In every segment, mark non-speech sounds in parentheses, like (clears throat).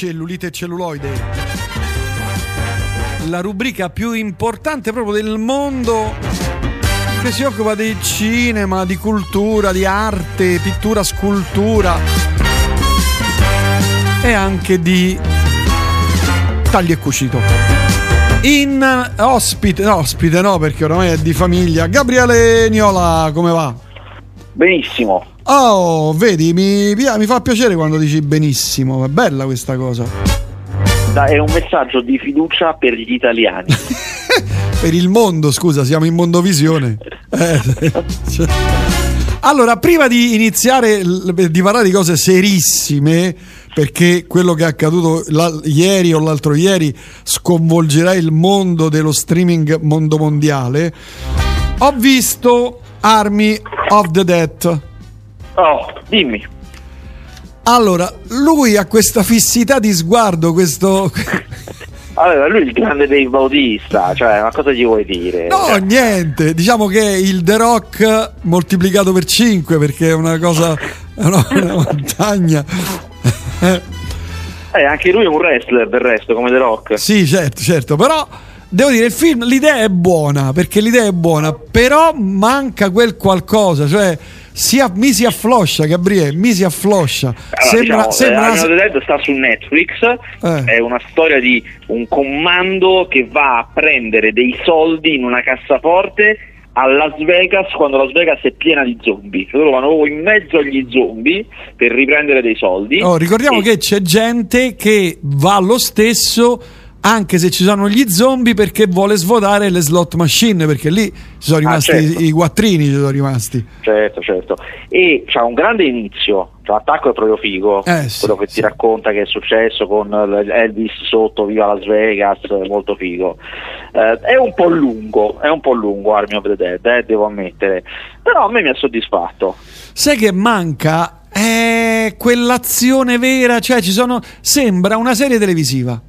cellulite e celluloide. La rubrica più importante proprio del mondo che si occupa di cinema, di cultura, di arte, pittura, scultura e anche di taglio e cucito. In ospite, no, ospite no perché oramai è di famiglia, Gabriele Niola, come va? Benissimo. Oh, vedi, mi, mi fa piacere quando dici benissimo, è bella questa cosa. Da, è un messaggio di fiducia per gli italiani. (laughs) per il mondo, scusa, siamo in Mondovisione. Eh, (laughs) cioè. Allora, prima di iniziare di parlare di cose serissime, perché quello che è accaduto ieri o l'altro ieri sconvolgerà il mondo dello streaming mondo mondiale, ho visto Army of the Dead. Oh, dimmi. Allora, lui ha questa fissità di sguardo, questo... (laughs) Allora, lui è il grande Dave Bautista, cioè, ma cosa gli vuoi dire? No, niente, diciamo che il The Rock moltiplicato per 5 perché è una cosa, è una, una montagna. (laughs) eh, anche lui è un wrestler del resto, come The Rock. Sì, certo, certo, però devo dire, il film, l'idea è buona, perché l'idea è buona, però manca quel qualcosa, cioè si a, mi si affloscia, Gabriele, mi si affloscia. Allora, sembra, diciamo, sembra... Eh, Dead sta su Netflix, eh. è una storia di un comando che va a prendere dei soldi in una cassaforte a Las Vegas quando Las Vegas è piena di zombie. Cioè, loro vanno in mezzo agli zombie per riprendere dei soldi. Oh, ricordiamo e... che c'è gente che va lo stesso anche se ci sono gli zombie perché vuole svuotare le slot machine perché lì ci sono ah, rimasti ah, certo. i quattrini ci sono rimasti. Certo certo. E c'ha un grande inizio cioè, l'attacco è proprio figo. Eh, sì, quello che sì. ti racconta che è successo con Elvis sotto viva Las Vegas molto figo. Eh, è un po' lungo è un po' lungo Army of the Dead eh, devo ammettere. Però a me mi ha soddisfatto. Sai che manca? È quell'azione vera cioè ci sono sembra una serie televisiva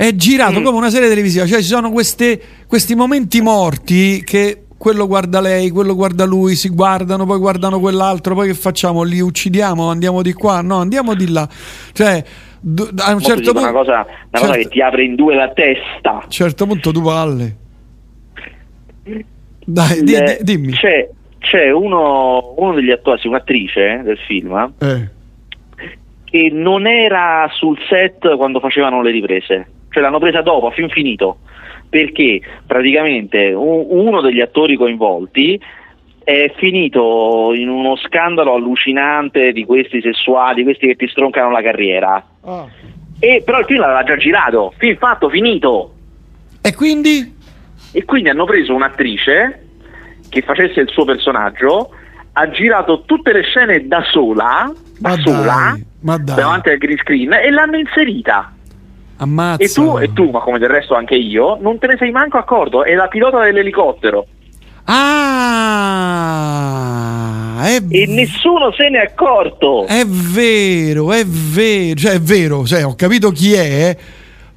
è girato mm. come una serie televisiva, cioè ci sono queste, questi momenti morti che quello guarda lei, quello guarda lui, si guardano, poi guardano quell'altro, poi che facciamo? Li uccidiamo, andiamo di qua? No, andiamo di là. Cioè, a un certo punto una, cosa, una certo, cosa, che ti apre in due la testa. A un certo punto tu palle. Dai, di, di, dimmi. C'è, c'è uno, uno, degli attori, un'attrice del film, eh. che non era sul set quando facevano le riprese cioè l'hanno presa dopo, a fin finito, perché praticamente uno degli attori coinvolti è finito in uno scandalo allucinante di questi sessuali, questi che ti stroncano la carriera. Oh. E, però il film l'aveva già girato, film fatto, finito. E quindi? E quindi hanno preso un'attrice che facesse il suo personaggio, ha girato tutte le scene da sola, da ma sola, dai, davanti al green screen e l'hanno inserita. Ammazza. E tu, e tu, ma come del resto anche io, non te ne sei manco accorto. È la pilota dell'elicottero. Ah, è e nessuno se ne è accorto. È vero, è vero, cioè è vero, cioè, ho capito chi è.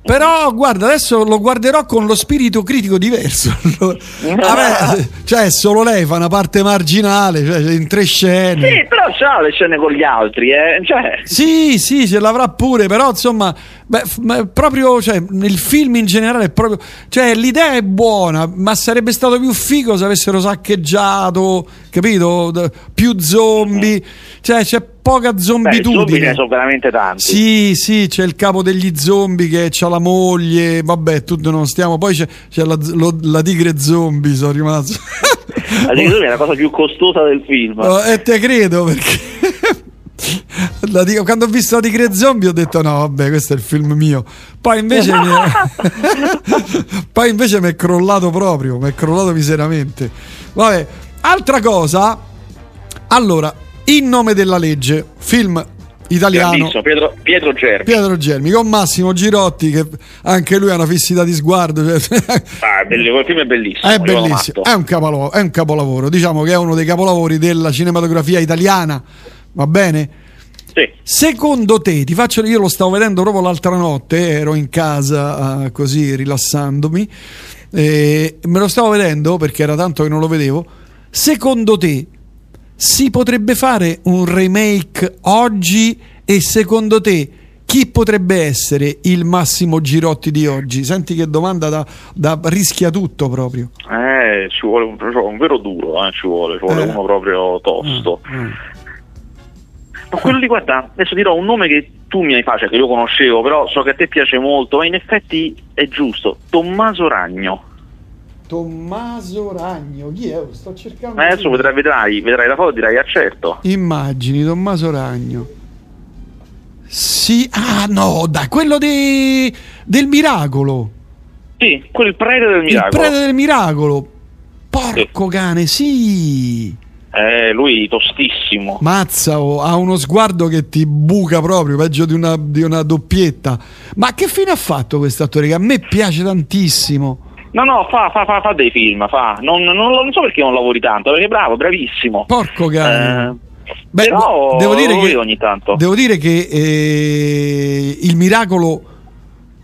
Però guarda, adesso lo guarderò con lo spirito critico diverso. (laughs) Vabbè, cioè, solo lei fa una parte marginale, cioè in tre scene. Sì, però c'ha le scene con gli altri, eh. Cioè. Sì, sì, ce l'avrà pure, però insomma, beh, proprio cioè, nel film in generale è proprio. Cioè, l'idea è buona, ma sarebbe stato più figo se avessero saccheggiato, capito? Più zombie. Mm-hmm. Cioè, c'è poca zombitudine. Beh, sono veramente tanti. Sì, sì, c'è il capo degli zombie che ha la moglie, vabbè, tutti non stiamo. Poi c'è, c'è la, lo, la, tigre zombie, sono rimasto. La tigre (laughs) zombie è la cosa più costosa del film. Oh, e te credo perché. La, quando ho visto la tigre zombie ho detto no vabbè questo è il film mio. Poi invece mi è, (laughs) poi invece mi è crollato proprio mi è crollato miseramente. Vabbè altra cosa. Allora in nome della legge, film italiano. Pietro, Pietro, Germi. Pietro Germi con Massimo Girotti che anche lui ha una fissità di sguardo cioè... ah, quel film è bellissimo è bellissimo è un, capolavoro, è un capolavoro. Diciamo che è uno dei capolavori della cinematografia italiana va bene? Sì. Secondo te, ti faccio, io lo stavo vedendo proprio l'altra notte, ero in casa uh, così rilassandomi, e me lo stavo vedendo perché era tanto che non lo vedevo. Secondo te, si potrebbe fare un remake oggi e secondo te chi potrebbe essere il Massimo Girotti di oggi? Senti che domanda da, da rischia tutto proprio. Eh, ci vuole un, un vero duro, eh, ci vuole, ci vuole eh. uno proprio tosto. Mm, mm. Ma quello lì, guarda, adesso dirò un nome che tu mi hai fatto, che io conoscevo, però so che a te piace molto, ma in effetti è giusto. Tommaso Ragno. Tommaso Ragno, chi è? Sto cercando. Ma adesso vedrai, vedrai, vedrai la foto e dirai, ah certo. Immagini, Tommaso Ragno. Sì, ah no, da quello de... del miracolo. Sì, quel prete del miracolo. Il prete del miracolo. Porco cane, sì. Eh, lui tostissimo. Mazza, oh, ha uno sguardo che ti buca proprio, peggio di una, di una doppietta. Ma che fine ha fatto questo attore che a me piace tantissimo? No, no, fa, fa, fa, fa dei film, fa. Non, non, non, so perché non lavori tanto, perché bravo, bravissimo. Porco cane. Eh, Beh, Però devo dire che, ogni tanto. Devo dire che eh, il miracolo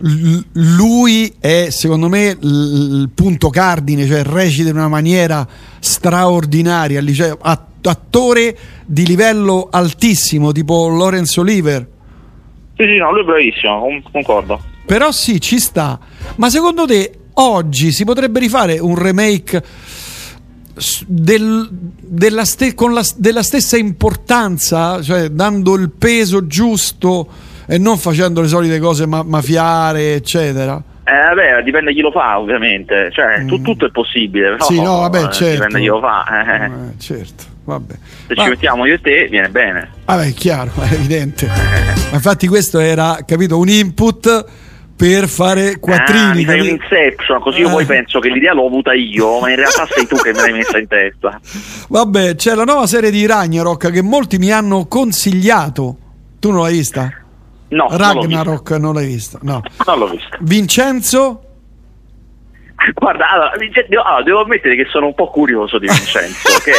lui è secondo me il punto cardine, cioè recita in una maniera straordinaria, cioè, attore di livello altissimo, tipo Lorenzo Oliver. Sì, sì, no, lui è bravissimo, concordo. Però sì, ci sta. Ma secondo te oggi si potrebbe rifare un remake del, della, ste, la, della, stessa importanza, cioè dando il peso giusto e non facendo le solite cose ma- mafiare, eccetera? Eh, vabbè, dipende chi lo fa, ovviamente. Cioè, mm. tu, tutto è possibile. Però, sì, no, vabbè, certo. Dipende chi lo fa. Eh. Eh, certo, vabbè. Se Ma... ci mettiamo io e te, viene bene. Vabbè, è chiaro, è evidente. Ma infatti questo era, capito, un input per fare quattrini. Ah, un inception, così io poi eh. penso che l'idea l'ho avuta io, ma in realtà sei tu che me l'hai messa in testa. Vabbè, c'è la nuova serie di Ragnarok che molti mi hanno consigliato. Tu non l'hai vista? No. Ragnarok non, non l'hai vista? No. Non l'ho vista. (laughs) Vincenzo? Guarda, allora, allora, devo ammettere che sono un po' curioso di Vincenzo, (laughs) che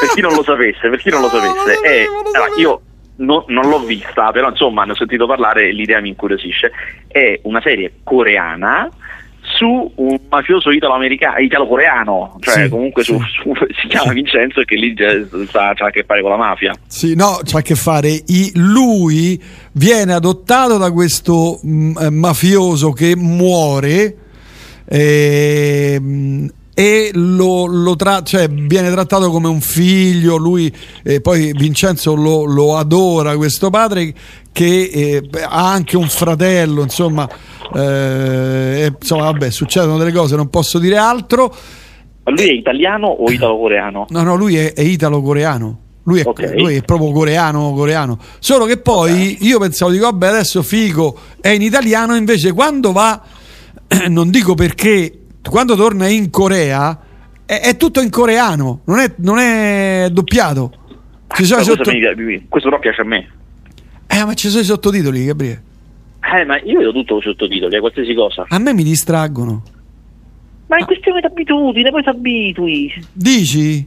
per chi non lo sapesse, per chi non lo sapesse, è, allora, io no, non l'ho vista, però insomma ne ho sentito parlare e l'idea mi incuriosisce. È una serie coreana su un mafioso italo-americano, italo-coreano, cioè sì, comunque sì. Su, su, (laughs) si chiama Vincenzo e che lì ha a che fare con la mafia. Sì, no, c'ha a che fare. I, lui viene adottato da questo mh, mm, eh, mafioso che muore. E, ehm, e lo, lo tra- cioè, viene trattato come un figlio, lui eh, poi Vincenzo lo, lo, adora questo padre che eh, ha anche un fratello, insomma, eh, insomma vabbè, succedono delle cose, non posso dire altro. Ma lui è italiano o italo-coreano? No, no, lui è, è italo-coreano. Lui è, okay. lui è, proprio coreano, coreano. Solo che poi io pensavo, dico, vabbè, adesso figo è in italiano, invece quando va, (clears throat) non dico perché quando torna in Corea è, è tutto in coreano, non è, non è doppiato. Ci sono sotto... questo però piace a me. Eh, ma ci sono i sottotitoli, Gabriele. Eh, ma io vedo tutto con sottotitoli, a qualsiasi cosa. A me mi distraggono. Ma è questione di abitudine, poi ti abitui. Dici?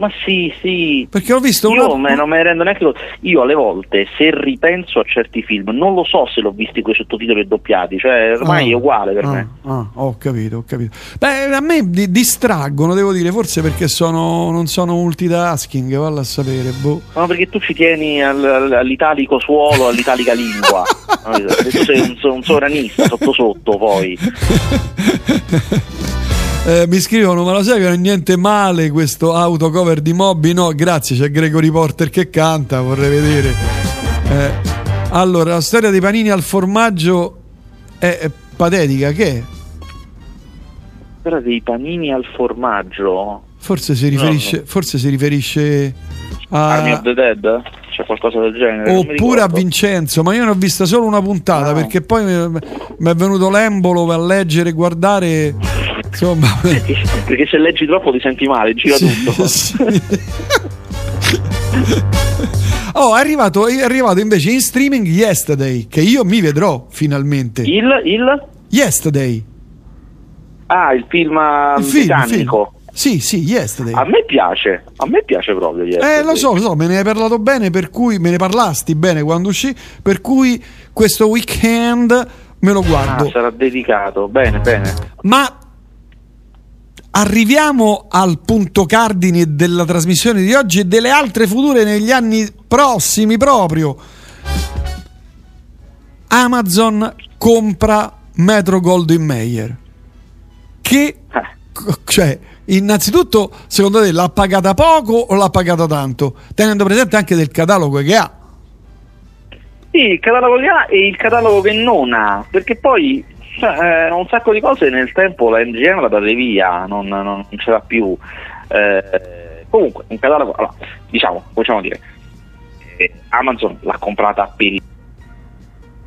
Ma sì, sì. Perché ho visto Io una... non me ne rendo neanche conto. Io alle volte, se ripenso a certi film, non lo so se l'ho visti con i sottotitoli doppiati, cioè ormai ah, è uguale per ah, me. Ah, ho capito, ho capito. Beh, a me di- distraggono, devo dire, forse perché sono, non sono multitasking, valla a sapere. Boh. No, perché tu ci tieni al, all'italico suolo, all'italica lingua. (laughs) tu sei un, un sovranista sotto sotto poi. (laughs) Eh, mi scrivono, ma lo sai che non è niente male questo autocover di Moby? No, grazie, c'è Gregory Porter che canta, vorrei vedere. Eh, allora, la storia dei panini al formaggio è, è patetica, che è? La storia dei panini al formaggio? Forse si riferisce, no, no. Forse si riferisce a... Army of the Dead? C'è qualcosa del genere? Oppure a Vincenzo, ma io ne ho vista solo una puntata no. perché poi mi è venuto l'embolo a leggere e guardare Insomma, (laughs) (laughs) perché, se leggi troppo ti senti male, gira sì, tutto. (laughs) Sì. oh, è arrivato, è arrivato invece in streaming Yesterday, che io mi vedrò finalmente. Il? il? Yesterday. Ah, il film il britannico. Sì, sì, Yesterday. A me piace, a me piace proprio Yesterday. Eh, lo so, lo so, me ne hai parlato bene, per cui me ne parlasti bene quando uscì, per cui questo weekend me lo guardo. Ah, sarà dedicato, bene, bene. Ma arriviamo al punto cardine della trasmissione di oggi e delle altre future negli anni prossimi proprio. Amazon compra Metro Goldwyn Mayer. Che eh. cioè, innanzitutto, secondo te l'ha pagata poco o l'ha pagata tanto? Tenendo presente anche del catalogo che ha. Sì, il catalogo che ha e il catalogo che non ha, perché poi cioè, eh, un sacco di cose nel tempo la MGM la date via, non, non, non ce l'ha più. Eh, comunque, un catalogo, allora, diciamo, possiamo dire, eh, Amazon l'ha comprata per il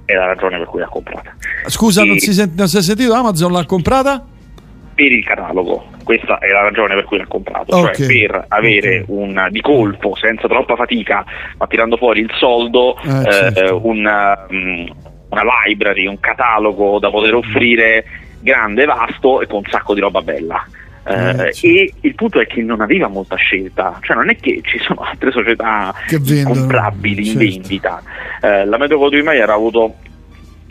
è la ragione per cui l'ha comprata. Scusa, e... non, si sent- non si è sentito? Amazon l'ha comprata? Per il catalogo, questa è la ragione per cui l'ha comprato, cioè okay. cioè per avere okay. un di colpo, senza troppa fatica, ma tirando fuori il soldo, eh, eh, certo. una, um, una library, un catalogo da poter offrire grande, vasto e con un sacco di roba bella. Eh, eh, e il punto è che non aveva molta scelta, cioè non è che ci sono (laughs) altre società comprabili certo. in vendita. Eh, la Metro Goldwyn Mayer ha avuto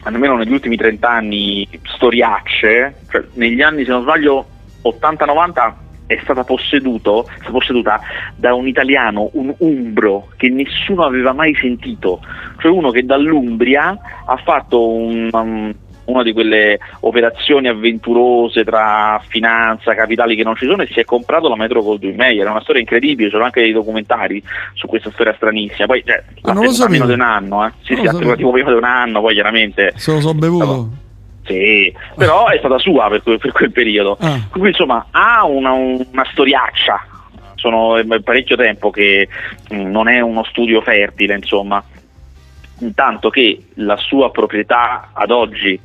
almeno negli ultimi 30 anni storiacce, cioè negli anni se non sbaglio 80-90 è stata, posseduto, è stata posseduta da un italiano, un umbro che nessuno aveva mai sentito, cioè uno che dall'Umbria ha fatto un, um, una di quelle operazioni avventurose tra finanza, capitali che non ci sono e si è comprato la Metro Goldwyn Mayer, è una storia incredibile, sono anche dei documentari su questa storia stranissima, poi cioè, ah, non lo so meno di un anno, eh. sì, sì, ha tipo prima di un anno, poi chiaramente... Se lo so bevuto. Sì, però è stata sua per, quel, per quel periodo. Ah. Quindi insomma ha una, una storiaccia, sono parecchio tempo che mh, non è uno studio fertile, insomma. Intanto che la sua proprietà ad oggi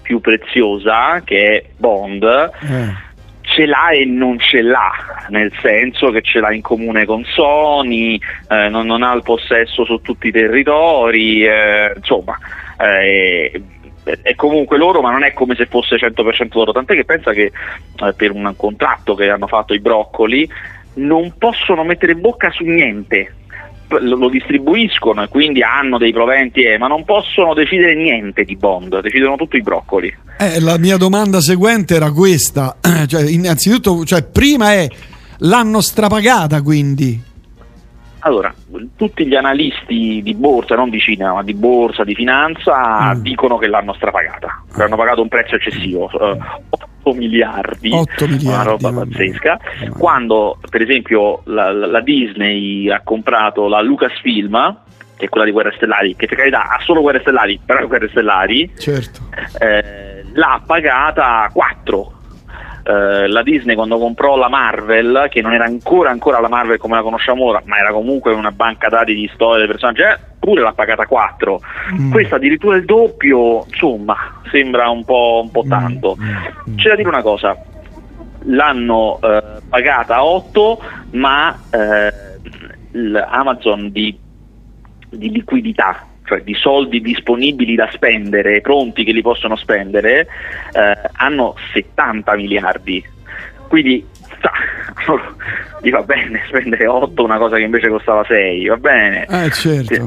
più preziosa, che è Bond, eh ce l'ha e non ce l'ha, nel senso che ce l'ha in comune con Sony, eh, non, non, ha il possesso su tutti i territori, eh, insomma, eh, è comunque loro, ma non è come se fosse 100% loro, tant'è che pensa che eh, per un contratto che hanno fatto i broccoli non possono mettere bocca su niente, lo, distribuiscono e quindi hanno dei proventi, eh, ma non possono decidere niente di Bond, decidono tutto i broccoli. Eh, la mia domanda seguente era questa, (clears throat) cioè, innanzitutto, cioè, prima è l'hanno strapagata quindi? Allora, tutti gli analisti di borsa, non di cinema, ma di borsa, di finanza, mm. dicono che l'hanno strapagata, che hanno pagato un prezzo eccessivo. Uh, 8 miliardi, 8 miliardi una roba pazzesca. Quando per esempio la, la, Disney ha comprato la Lucasfilm, che è quella di Guerre Stellari, che per carità ha solo Guerre Stellari, però Guerre Stellari, certo. eh, l'ha pagata 4 Uh, la Disney quando comprò la Marvel, che non era ancora, ancora la Marvel come la conosciamo ora, ma era comunque una banca dati di storie dei personaggi, eh, pure l'ha pagata 4. Mm. Questa addirittura il doppio, insomma, sembra un po', un po tanto. Mm. mm. C'è da dire una cosa, l'hanno uh, pagata 8, ma uh, Amazon di, di liquidità cioè di soldi disponibili da spendere, pronti che li possono spendere, eh, hanno 70 miliardi. Quindi (laughs) gli va bene spendere 8 una cosa che invece costava 6, va bene. Eh, certo. se,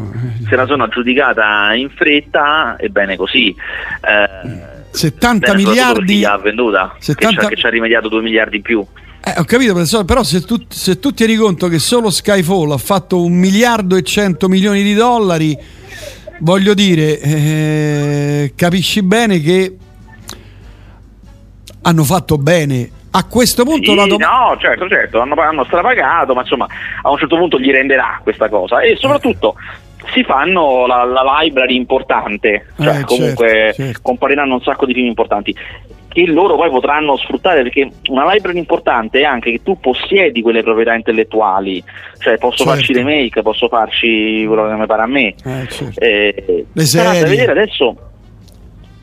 se, la sono aggiudicata in fretta, è bene così. Eh, 70 miliardi ha venduta 70... che ci ha rimediato 2 miliardi in più eh, ho capito, professore, però se tu, se tu ti rendi conto che solo Skyfall ha fatto un miliardo e 100 milioni di dollari, voglio dire, eh, capisci bene che hanno fatto bene. A questo punto sì, la domanda. No, certo, certo, hanno, hanno, strapagato, ma insomma a un certo punto gli renderà questa cosa. E soprattutto si fanno la, la library importante, cioè eh, comunque certo, certo. compariranno un sacco di film importanti che loro poi potranno sfruttare perché una library importante è anche che tu possiedi quelle proprietà intellettuali cioè posso certo. farci remake posso farci quello che mi pare a me eh, certo. eh, serie. da vedere adesso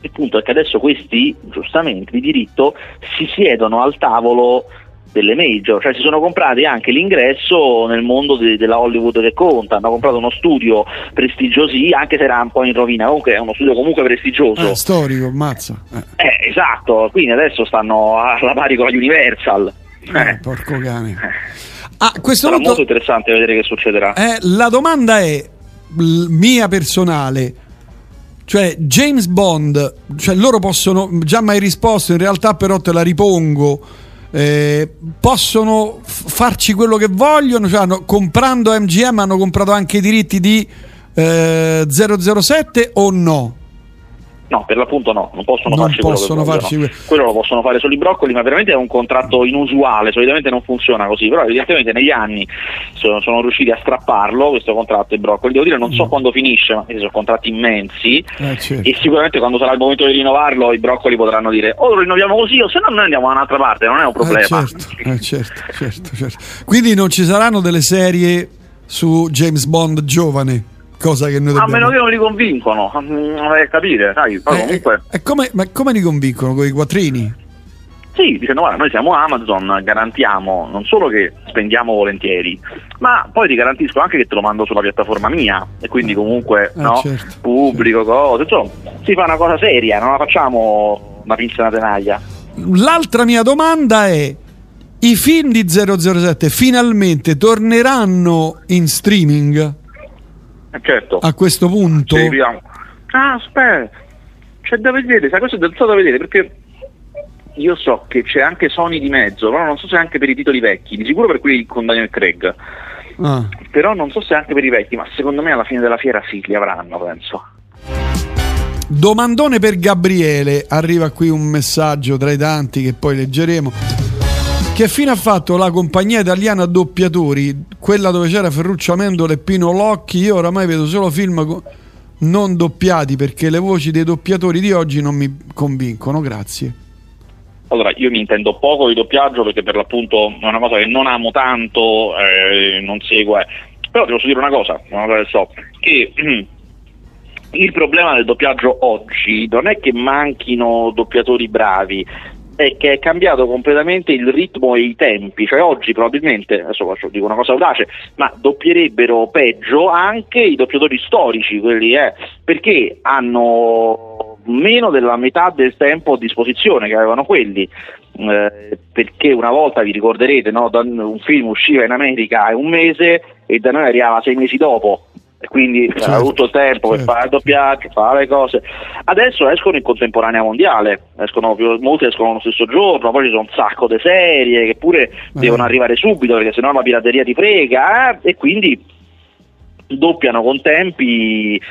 il punto è che adesso questi giustamente di diritto si siedono al tavolo delle major, cioè si sono comprati anche l'ingresso nel mondo de- della Hollywood che conta, hanno comprato uno studio prestigiosi, anche se era un po' in rovina, comunque è uno studio comunque prestigioso. Eh, storico, mazza. Eh. eh. esatto, quindi adesso stanno alla pari con la Universal. Eh, eh. porco cane. Eh. Ah, questo Sarà molto interessante vedere che succederà. Eh, la domanda è mia personale. Cioè, James Bond, cioè loro possono, già mai risposto, in realtà però te la ripongo eh, possono farci quello che vogliono, cioè hanno, comprando MGM hanno comprato anche i diritti di eh, 007 o no? No, per l'appunto no, non possono non farci possono quello farci que- Quello lo possono fare solo i broccoli, ma veramente è un contratto inusuale, solitamente non funziona così, però evidentemente negli anni sono, sono riusciti a strapparlo questo contratto i broccoli. Devo dire non so mm. quando finisce, ma sono contratti immensi eh, certo. e sicuramente quando sarà il momento di rinnovarlo i broccoli potranno dire o lo rinnoviamo così o se no noi andiamo da un'altra parte, non è un problema. Eh, certo, eh, certo, certo, certo. Quindi non ci saranno delle serie su James Bond giovane? Cosa che noi dobbiamo... A meno che non li convincono, eh, capire, sai, poi eh, comunque... E come, ma come li convincono? Con i quattrini? Sì, dicendo guarda, noi siamo Amazon, garantiamo non solo che spendiamo volentieri, ma poi ti garantisco anche che te lo mando sulla piattaforma mia e quindi comunque eh, no, certo, pubblico, certo. cose, insomma, si fa una cosa seria, non la facciamo una pinza una tenaglia. L'altra mia domanda è i film di 007 finalmente torneranno in streaming? Eh, certo. A questo punto? Sì, ah, aspetta, c'è da vedere, sai cosa è da vedere perché io so che c'è anche Sony di mezzo, però non so se anche per i titoli vecchi, di sicuro per quelli con Daniel Craig. Ah. Però non so se anche per i vecchi, ma secondo me alla fine della fiera sì, li avranno, penso. Domandone per Gabriele, arriva qui un messaggio tra i tanti che poi leggeremo. Che fine ha fatto la compagnia italiana doppiatori, quella dove c'era Ferruccio Amendola e Pino Locchi? Io oramai vedo solo film non doppiati perché le voci dei doppiatori di oggi non mi convincono, grazie. Allora, io mi intendo poco di doppiaggio perché per l'appunto è una cosa che non amo tanto, eh, non segue. Però ti posso dire una cosa, una so, che (clears throat) il problema del doppiaggio oggi non è che manchino doppiatori bravi, è che è cambiato completamente il ritmo e i tempi, cioè oggi probabilmente, adesso faccio, dico una cosa audace, ma doppierebbero peggio anche i doppiatori storici, quelli eh, perché hanno meno della metà del tempo a disposizione che avevano quelli. Eh, perché una volta vi ricorderete no, un film usciva in America un mese e da noi arrivava sei mesi dopo quindi certo, ha avuto il tempo certo. per fare il doppiaggio, fare le cose. Adesso escono in contemporanea mondiale, escono più, molti escono lo stesso giorno, poi ci sono un sacco di serie che pure eh. devono arrivare subito perché sennò la pirateria ti frega eh? e quindi doppiano con tempi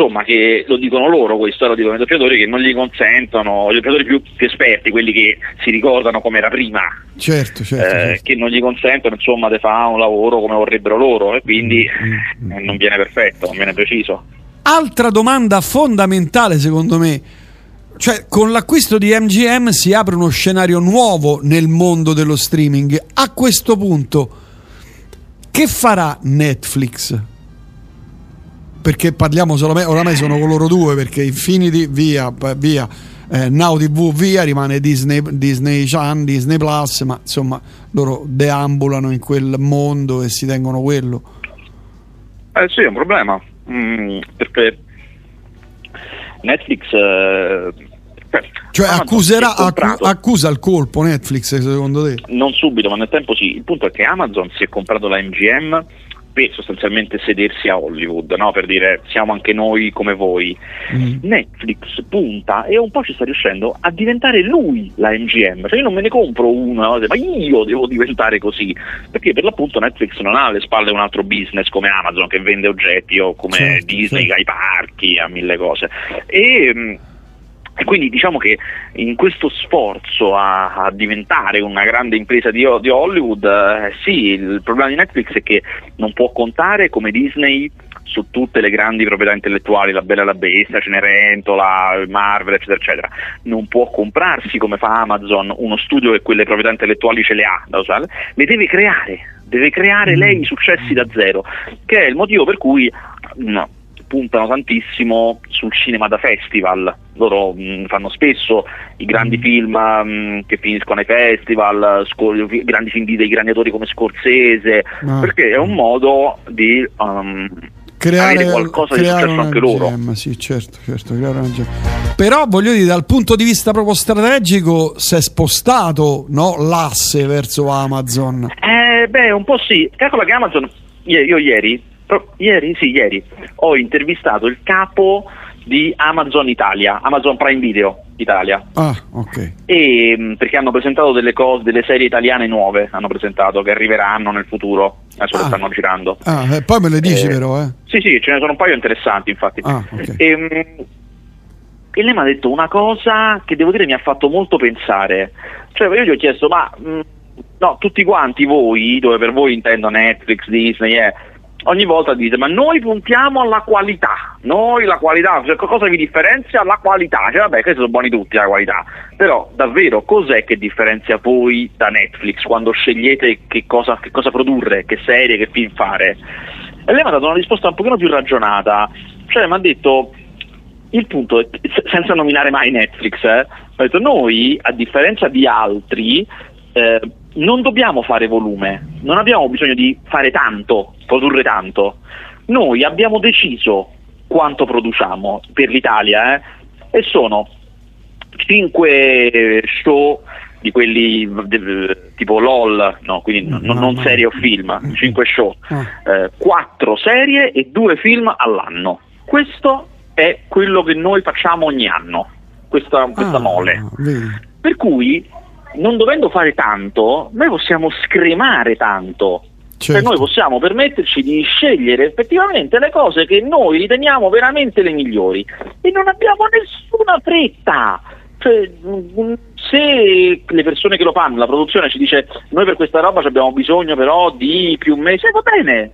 insomma che lo dicono loro questo, lo dicono i doppiatori che non gli consentono, gli doppiatori più, più esperti, quelli che si ricordano come era prima, certo, certo, eh, certo. che non gli consentono insomma di fare un lavoro come vorrebbero loro e quindi mm, mm, mm. non viene perfetto, non viene preciso. Altra domanda fondamentale secondo me, cioè con l'acquisto di MGM si apre uno scenario nuovo nel mondo dello streaming, a questo punto che farà Netflix? Perché parliamo solamente, oramai sono con loro due perché Infinity via, via eh, Now TV via, rimane Disney, Disney Chan, Disney Plus, ma insomma loro deambulano in quel mondo e si tengono quello. Eh sì, è un problema, mm, perché Netflix... Eh, cioè accuserà, accu- accusa il colpo Netflix secondo te? Non subito, ma nel tempo sì. Il punto è che Amazon si è comprato la MGM per sostanzialmente sedersi a Hollywood, no? per dire siamo anche noi come voi. Mm. Netflix punta e un po' ci sta riuscendo a diventare lui la MGM, cioè io non me ne compro una, ma io devo diventare così, perché per l'appunto Netflix non ha alle spalle un altro business come Amazon che vende oggetti o come certo, Disney certo. ai parchi, a mille cose. E, mm, e quindi diciamo che in questo sforzo a, a diventare una grande impresa di, di Hollywood, eh, sì, il problema di Netflix è che non può contare come Disney su tutte le grandi proprietà intellettuali, la Bella e la Bestia, Cenerentola, Marvel, eccetera, eccetera. Non può comprarsi come fa Amazon uno studio che quelle proprietà intellettuali ce le ha da usare, le deve creare, deve creare lei i successi da zero, che è il motivo per cui no, puntano tantissimo sul cinema da festival. Loro mh, mm, fanno spesso i grandi mm. film mh, mm, che finiscono ai festival, scor- grandi film dei grandi autori come Scorsese, ah. perché è un modo di um, creare qualcosa creare di successo anche loro. Gemma, sì, certo, certo, Però voglio dire, dal punto di vista proprio strategico, si è spostato no, l'asse verso Amazon. Eh, beh, un po' sì. Calcola che Amazon, io, io ieri ieri, sì, ieri ho intervistato il capo di Amazon Italia, Amazon Prime Video Italia. Ah, ok. E, mm, perché hanno presentato delle cose, delle serie italiane nuove, hanno presentato che arriveranno nel futuro. Adesso ah. le stanno girando. Ah, eh, poi me le dici eh, però, eh. Sì, sì, ce ne sono un paio interessanti, infatti. Ah, okay. e, mm, e lei mi ha detto una cosa che devo dire mi ha fatto molto pensare. Cioè, io gli ho chiesto, ma mh, mm, no, tutti quanti voi, dove per voi intendo Netflix, Disney, eh, ogni volta dite ma noi puntiamo alla qualità, noi la qualità, cioè, cosa vi differenzia? La qualità, cioè vabbè questi sono buoni tutti la qualità, però davvero cos'è che differenzia voi da Netflix quando scegliete che cosa, che cosa produrre, che serie, che film fare? E lei mi ha dato una risposta un pochino più ragionata, cioè mi ha detto il punto, senza nominare mai Netflix, eh, ha detto noi a differenza di altri eh, non dobbiamo fare volume, non abbiamo bisogno di fare tanto, produrre tanto. Noi abbiamo deciso quanto produciamo per l'Italia eh, e sono 5 show di quelli tipo LOL, no, quindi no, non, non serie o film, 5 show, eh, 4 serie e 2 film all'anno. Questo è quello che noi facciamo ogni anno, questa, questa ah, mole. Vedi. Per cui non dovendo fare tanto, noi possiamo scremare tanto. Cioè, certo. Cioè noi possiamo permetterci di scegliere effettivamente le cose che noi riteniamo veramente le migliori e non abbiamo nessuna fretta. Cioè, se le persone che lo fanno, la produzione ci dice noi per questa roba abbiamo bisogno però di più mesi, va bene,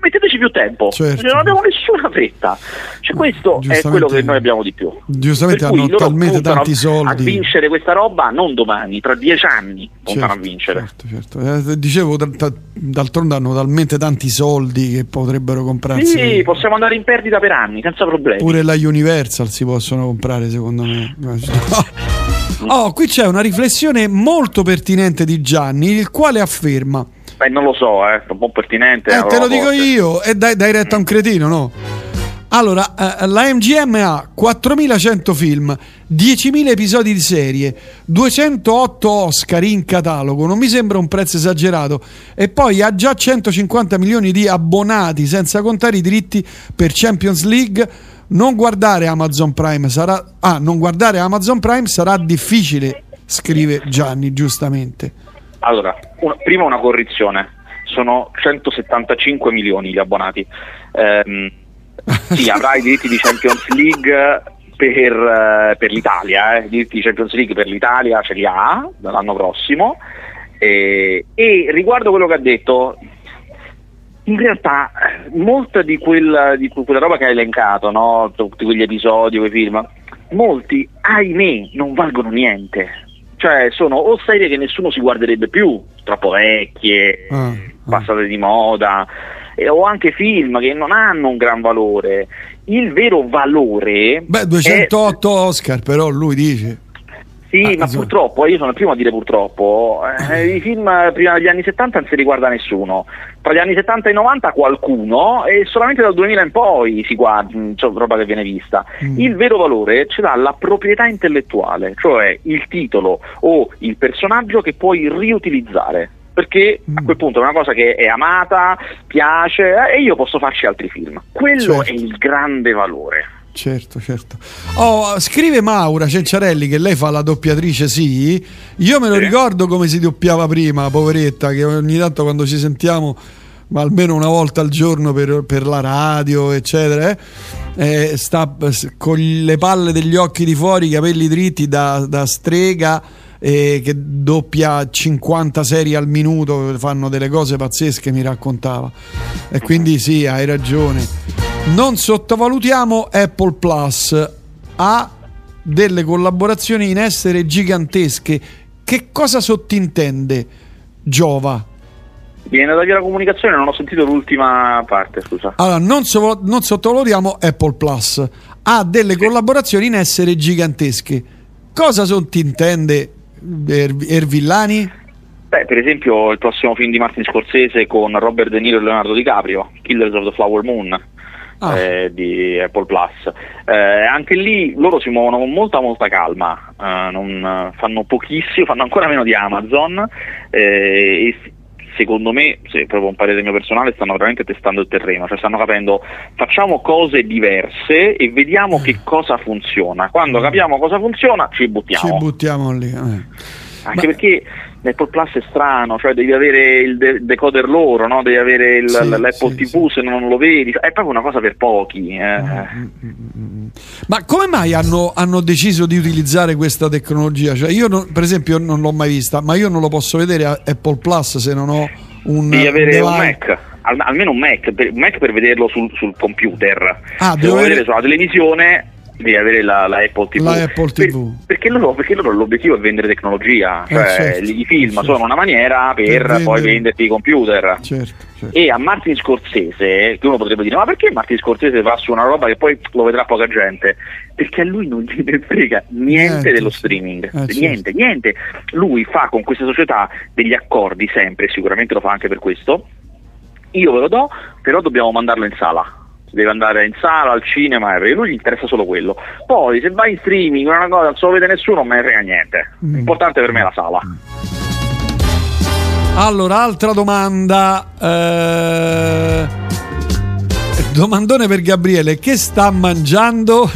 metteteci più tempo, certo. cioè, non abbiamo nessuna fretta. Cioè, questo è quello che noi abbiamo di più. Giustamente hanno talmente tanti soldi. A vincere questa roba non domani, tra dieci anni puntano certo, a vincere. Certo, certo. Eh, dicevo, d'altronde hanno talmente tanti soldi che potrebbero comprarsi. Sì, possiamo andare in perdita per anni, senza problemi. Pure la Universal si possono comprare, secondo me. (laughs) (laughs) Oh, qui c'è una riflessione molto pertinente di Gianni, il quale afferma. Beh, non lo so, eh, è un po' pertinente. Eh, te lo dico io, e dai, dai retta a un cretino, no? Allora, eh, la MGM ha 4.100 film, 10.000 episodi di serie, 208 Oscar in catalogo, non mi sembra un prezzo esagerato, e poi ha già 150 milioni di abbonati, senza contare i diritti per Champions League, non guardare Amazon Prime sarà, ah, non guardare Amazon Prime sarà difficile, scrive Gianni giustamente. Allora, una, prima una correzione, sono 175 milioni gli abbonati. Eh, sì, (laughs) avrà i diritti di Champions League per, eh, per l'Italia, eh. i diritti di Champions League per l'Italia ce li ha dall'anno prossimo. E, e riguardo quello che ha detto, in realtà molta di quella, di quella roba che hai elencato, no? tutti quegli episodi, quei film, molti, ahimè, non valgono niente. Cioè, sono o serie che nessuno si guarderebbe più, troppo vecchie, ah. passate di moda, eh, o anche film che non hanno un gran valore. Il vero valore. Beh, 208 è... Oscar, però lui dice. Sì, ah, ma esatto. purtroppo, io sono il primo a dire purtroppo, eh, i film prima degli anni 70 non si riguarda nessuno, tra gli anni 70 e i 90 qualcuno e solamente dal 2000 in poi si guarda, cioè, roba che viene vista. Mm. Il vero valore ce l'ha la proprietà intellettuale, cioè il titolo o il personaggio che puoi riutilizzare perché a mm. quel punto è una cosa che è amata, piace eh, e io posso farci altri film. Quello certo. è il grande valore. Certo, certo. Oh, scrive Maura Cenciarelli che lei fa la doppiatrice, sì. Io me lo sì. ricordo come si doppiava prima, poveretta, che ogni tanto quando ci sentiamo, ma almeno una volta al giorno per, per la radio, eccetera, eh, eh, sta con le palle degli occhi di fuori, i capelli dritti da, da strega. Eh, che doppia 50 serie al minuto, fanno delle cose pazzesche, mi raccontava. E quindi sì, hai ragione. Non sottovalutiamo Apple Plus, ha delle collaborazioni in essere gigantesche. Che cosa sottintende Giova? Viene da via la comunicazione, non ho sentito l'ultima parte, scusa. Allora, non, so, non sottovalutiamo Apple Plus, ha delle collaborazioni in essere gigantesche. Cosa sottintende er- Ervillani? Beh, per esempio il prossimo film di Martin Scorsese con Robert De Niro e Leonardo DiCaprio, Killers of the Flower Moon ah. eh, di Apple Plus. Eh, anche lì loro si muovono con molta molta calma, eh, non, fanno pochissimo, fanno ancora meno di Amazon eh, e secondo me, se proprio un parere mio personale, stanno veramente testando il terreno, cioè stanno capendo facciamo cose diverse e vediamo che cosa funziona. Quando capiamo cosa funziona ci buttiamo. Ci buttiamo lì. Eh. Anche Ma... perché Apple Plus è strano, cioè devi avere il de- decoder loro, no? devi avere il, sì, l'Apple sì, TV sì. se non lo vedi, è proprio una cosa per pochi. Eh. Mm, mm, mm, Ma come mai hanno, hanno, deciso di utilizzare questa tecnologia? Cioè io non, per esempio non l'ho mai vista, ma io non lo posso vedere a Apple Plus se non ho un... Devi avere device. un Mac, almeno un Mac, per, un Mac per vederlo sul, sul computer. Ah, devo vedere sulla televisione di avere la, la, Apple TV. La Apple TV. Per, perché, loro, perché, loro, l'obiettivo è vendere tecnologia, eh, cioè eh certo, i film certo. sono una maniera per, per poi venderti i computer. Certo, certo, e a Martin Scorsese, che uno potrebbe dire, ma perché Martin Scorsese fa su una roba che poi lo vedrà poca gente? Perché a lui non gli (laughs) frega niente, niente dello streaming, eh, niente, niente. Lui fa con queste società degli accordi sempre, sicuramente lo fa anche per questo. Io ve lo do, però dobbiamo mandarlo in sala deve andare in sala, al cinema, a lui gli interessa solo quello. Poi se vai in streaming, una cosa, non se lo vede nessuno, non me ne frega niente. Mm. L'importante per me è la sala. Allora, altra domanda. Eh... Domandone per Gabriele, che sta mangiando? (laughs)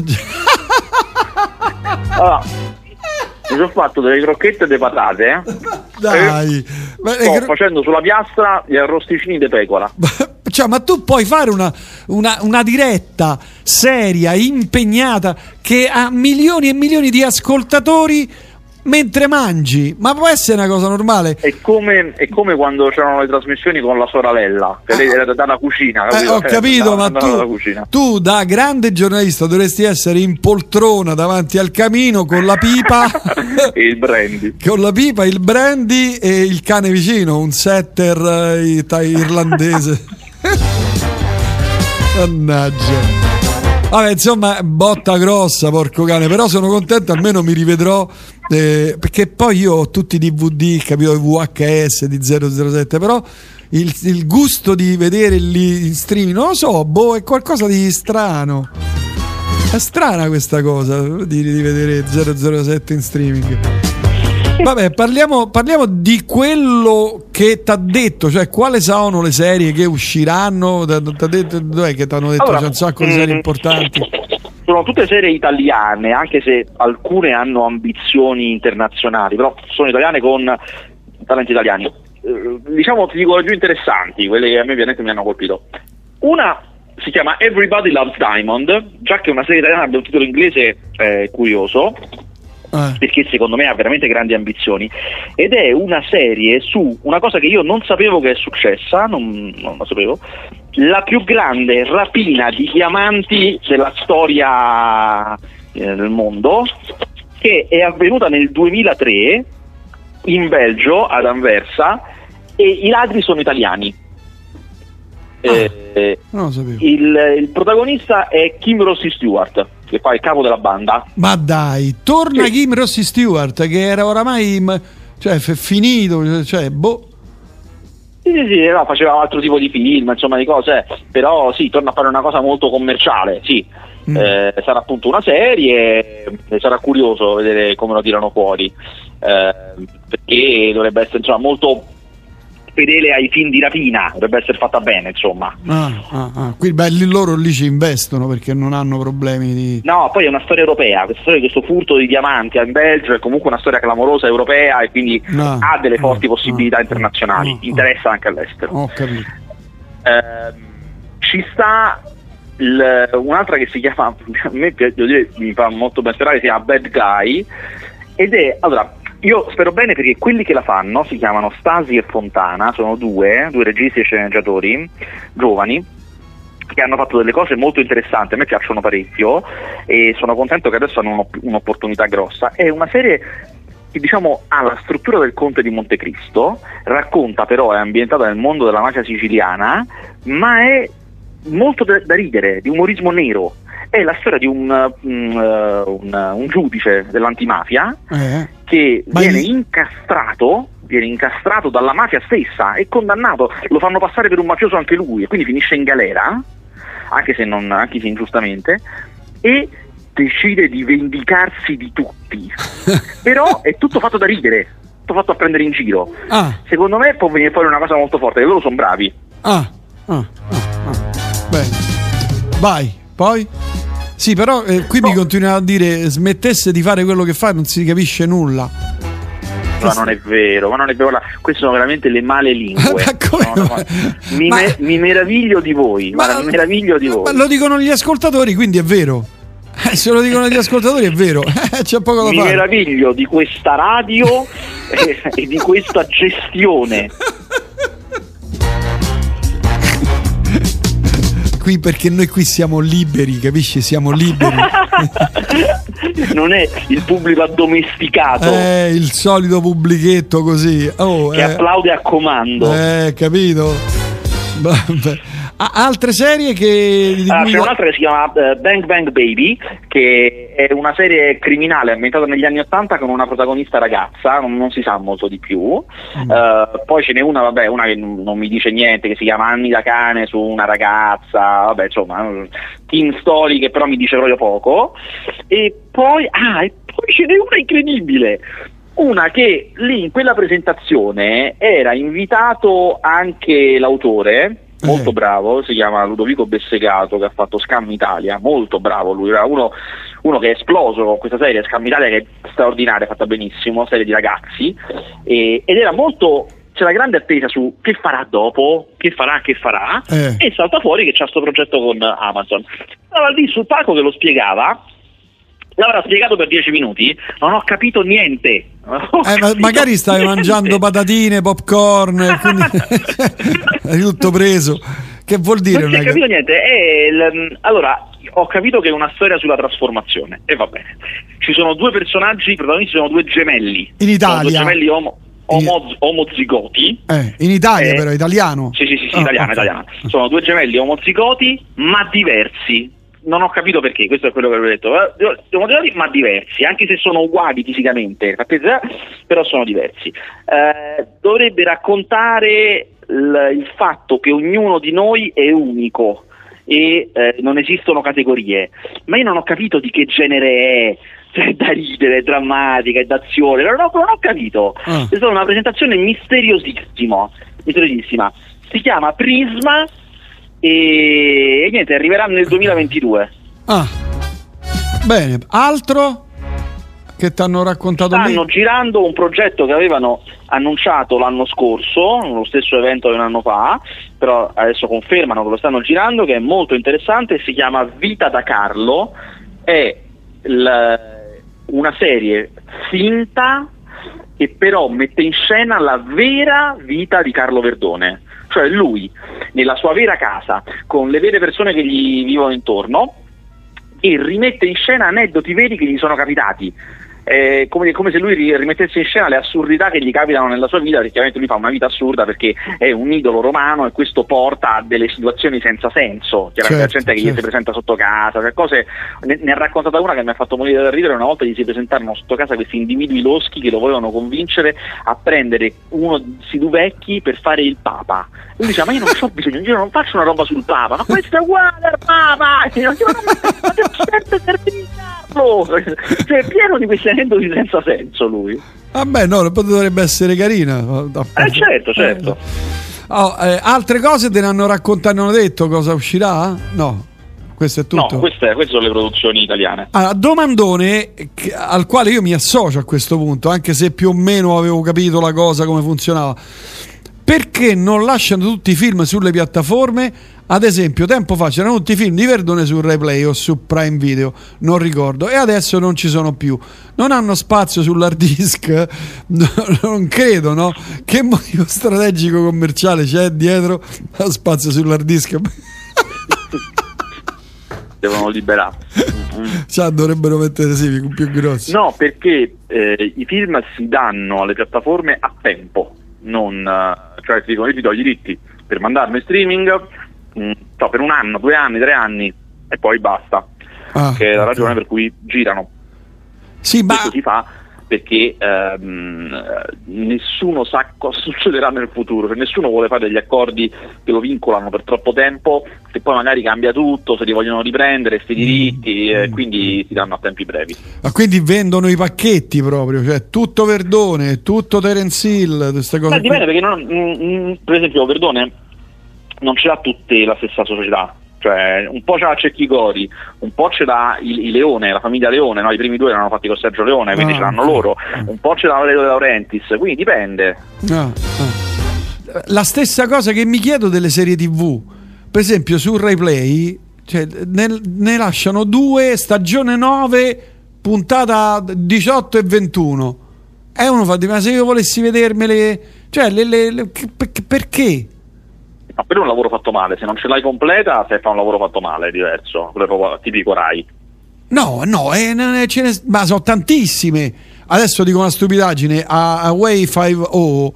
allora, mi sono fatto delle crocchette di patate. Dai, sto cro... facendo sulla piastra gli arrosticini di pecora. (laughs) Cioè, ma tu puoi fare una, una, una, diretta seria, impegnata, che ha milioni e milioni di ascoltatori mentre mangi, ma può essere una cosa normale. È come, è come quando c'erano le trasmissioni con la sorella, che ah. lei era dalla cucina. Eh, ho capito, ma tu, tu, da grande giornalista dovresti essere in poltrona davanti al camino con la pipa (laughs) e il brandy. Con la pipa, il brandy e il cane vicino, un setter eh, irlandese. (laughs) Mannaggia. Vabbè, insomma, botta grossa, porco cane, però sono contento, almeno mi rivedrò, eh, perché poi io ho tutti i DVD, capito, i VHS di 007, però il, il, gusto di vedere lì in streaming, non lo so, boh, è qualcosa di strano. È strana questa cosa di, di vedere 007 in streaming. Vabbè, parliamo, parliamo, di quello che ti ha detto, cioè quali sono le serie che usciranno. T'ha detto, dov'è che ti hanno detto? Allora, c'è un sacco di serie mm, importanti. Sono tutte serie italiane, anche se alcune hanno ambizioni internazionali, però sono italiane con talenti italiani. Eh, diciamo, ti dico le più interessanti, quelle che a me ovviamente mi hanno colpito. Una si chiama Everybody Loves Diamond, già che è una serie italiana abbia un titolo inglese eh, curioso eh. perché secondo me ha veramente grandi ambizioni. Ed è una serie su una cosa che io non sapevo che è successa, non, non la sapevo, la più grande rapina di diamanti della storia eh, del mondo che è avvenuta nel 2003 in Belgio, ad Anversa e i ladri sono italiani. Ah, eh, il, il protagonista è Kim Rossi Stewart che fa il capo della banda. Ma dai, torna sì. Kim Rossi Stewart che era oramai cioè, finito, cioè, boh. Sì, sì, sì, no, faceva un altro tipo di film, insomma, di cose, però sì, torna a fare una cosa molto commerciale, sì. Mm. Eh, sarà appunto una serie, sarà curioso vedere come lo tirano fuori, eh, perché dovrebbe essere insomma, molto fedele ai film di rapina, dovrebbe essere fatta bene, insomma. Ah, ah, ah. Quindi beh, loro lì ci investono perché non hanno problemi di... No, poi è una storia europea, questa storia di questo furto di diamanti in Belgio è comunque una storia clamorosa europea e quindi ah, ha delle forti possibilità ah, internazionali, interessa anche all'estero. Ho capito. Eh, ci sta il, un'altra che si chiama, (laughs) a me dire, mi fa molto ben sperare, si chiama Bad Guy ed è, allora, io spero bene perché quelli che la fanno si chiamano Stasi e Fontana, sono due, due registi e sceneggiatori giovani che hanno fatto delle cose molto interessanti, a me piacciono parecchio e sono contento che adesso hanno un'opportunità grossa. È una serie che diciamo ha la struttura del Conte di Montecristo, racconta però, è ambientata nel mondo della mafia siciliana, ma è molto da, da ridere, di umorismo nero è la storia di un, um, un, un giudice dell'antimafia eh. che Ma viene gli... incastrato viene incastrato dalla mafia stessa e condannato, lo fanno passare per un mafioso anche lui e quindi finisce in galera, anche se, non, anche se ingiustamente, e decide di vendicarsi di tutti. (laughs) Però è tutto fatto da ridere, tutto fatto a prendere in giro. Ah. Secondo me può venire fuori una cosa molto forte, che loro sono bravi. Ah, ah, ah, ah. Bene. Vai, poi? Sì, però eh, qui no. mi continuano a dire smettesse di fare quello che fa e non si capisce nulla. Ma non è vero, ma non è vero. Queste sono veramente le male lingue. (laughs) no, no, ma... (laughs) Mi, ma... me, mi, meraviglio di voi. Ma, mi meraviglio di voi. Ma lo dicono gli ascoltatori, quindi è vero. Eh, se lo dicono gli ascoltatori è vero, (laughs) c'è poco da Mi fare. Mi meraviglio di questa radio e, e di questa gestione. Qui perché noi qui siamo liberi, capisci? Siamo liberi. (laughs) non è il pubblico addomesticato. Eh, il solito pubblichetto così. Oh, che eh, applaude a comando. Eh, capito? Vabbè. Altre serie che... Ah, c'è un'altra che si chiama uh, Bang Bang Baby, che è una serie criminale ambientata negli anni Ottanta con una protagonista ragazza, non, non, si sa molto di più. Mm. Uh, poi ce n'è una, vabbè, una che non mi dice niente, che si chiama Anni da cane su una ragazza, vabbè, insomma, teen story che però mi dice proprio poco. E poi, ah, e poi ce n'è una incredibile una che lì in quella presentazione era invitato anche l'autore molto eh. bravo, si chiama Ludovico Bessegato che ha fatto Scam Italia, molto bravo lui, era uno, uno che è esploso con questa serie, Scam Italia che è straordinaria, fatta benissimo, serie di ragazzi, e, ed era molto c'era grande attesa su che farà dopo, che farà, che farà, eh. e salta fuori che c'è questo progetto con Amazon. Stava lì sul palco che lo spiegava l'avrà spiegato per dieci minuti, non ho capito niente. Ho eh, capito magari stai niente. mangiando patatine, popcorn, quindi hai (laughs) (laughs) tutto preso. Che vuol dire? Non è capito niente. Il, allora, ho capito che è una storia sulla trasformazione e va bene. Ci sono due personaggi, i protagonisti sono due gemelli. In Italia? Sono due gemelli omo, omo, omozigoti. Eh, in Italia eh, però, italiano? Sì, sì, sì, sì oh, italiano, okay. italiano. Sono due gemelli omozigoti ma diversi non ho capito perché, questo è quello che avevo detto. Sono modelati ma diversi, anche se sono uguali fisicamente, però sono diversi. Eh, dovrebbe raccontare l- il fatto che ognuno di noi è unico e eh, non esistono categorie, ma io non ho capito di che genere è. Se è da ridere, è drammatica, è d'azione, non ho, non ho capito. Ah. È stata una presentazione misteriosissima, misteriosissima. Si chiama Prisma e, e niente, arriverà nel 2022. Ah, bene, altro? che ti hanno raccontato stanno lì? girando un progetto che avevano annunciato l'anno scorso lo stesso evento di un anno fa però adesso confermano che lo stanno girando che è molto interessante si chiama Vita da Carlo è l- una serie finta che però mette in scena la vera vita di Carlo Verdone cioè lui nella sua vera casa, con le vere persone che gli vivono intorno, e rimette in scena aneddoti veri che gli sono capitati eh, come, come, se lui rimettesse in scena le assurdità che gli capitano nella sua vita, perché ovviamente lui fa una vita assurda perché è un idolo romano e questo porta a delle situazioni senza senso, chiaramente certo, la gente che certo. gli si presenta sotto casa, cioè cose, ne, ne, ha raccontata una che mi ha fatto morire da ridere, una volta gli si presentarono sotto casa questi individui loschi che lo volevano convincere a prendere uno di questi due vecchi per fare il papa. Lui diceva ma io non ho bisogno, io non faccio una roba sul papa, ma questo è uguale al papa! E (laughs) io, ma, ma, ma, (laughs) cioè è pieno di questi aneddoti senza senso lui. Vabbè, no, dovrebbe essere carina. Eh certo, certo. Oh, eh, altre cose te ne hanno raccontato, hanno detto cosa uscirà? No. Questo è tutto? No, queste, queste sono le produzioni italiane. Allora, domandone al quale io mi associo a questo punto, anche se più o meno avevo capito la cosa, come funzionava. Perché non lasciano tutti i film sulle piattaforme ad esempio, tempo fa c'erano tutti i film di Verdone su Replay o su Prime Video, non ricordo, e adesso non ci sono più. Non hanno spazio sull'hard disk, (laughs) non credo, no? Che motivo strategico commerciale c'è dietro a spazio sull'hard disk? (laughs) Devono liberare. (laughs) Cioè, dovrebbero mettere sì, più grossi. No, perché eh, i film si danno alle piattaforme a tempo, non, eh, cioè ti dicono io ti do i diritti per mandarmi in streaming mh, mm, so, per un anno, due anni, tre anni e poi basta. Ah, che è la ragione per cui girano. Sì, ma... Questo si fa perché ehm, nessuno sa cosa (laughs) succederà nel futuro, cioè, nessuno vuole fare degli accordi che lo vincolano per troppo tempo, se poi magari cambia tutto, se li vogliono riprendere, questi mm. diritti, mm. eh, quindi si danno a tempi brevi. Ma quindi vendono i pacchetti proprio, cioè tutto Verdone, tutto Terence Hill, queste cose. Beh, dipende perché non, mh, mm, per esempio Verdone non ce l'ha tutte la stessa società. Cioè, un po' ce l'ha Cecchi Gori, un po' ce l'ha il, il Leone, la famiglia Leone, no? i primi due erano fatti con Sergio Leone, quindi ah, ce l'hanno loro, un po' ce l'ha Valerio De Laurentiis, quindi dipende. Ah, ah. La stessa cosa che mi chiedo delle serie tv, per esempio su Rai Play Cioè, ne, ne lasciano due, stagione 9, puntata 18 e 21. E uno fa di ma se io volessi vedermele, cioè, le, le, le, perché? No, per un lavoro fatto male, se non ce l'hai completa, se fa un lavoro fatto male è diverso, quello è proprio tipico Rai. No, no, eh, ne, ma sono tantissime. Adesso dico una stupidaggine, a, a Way 5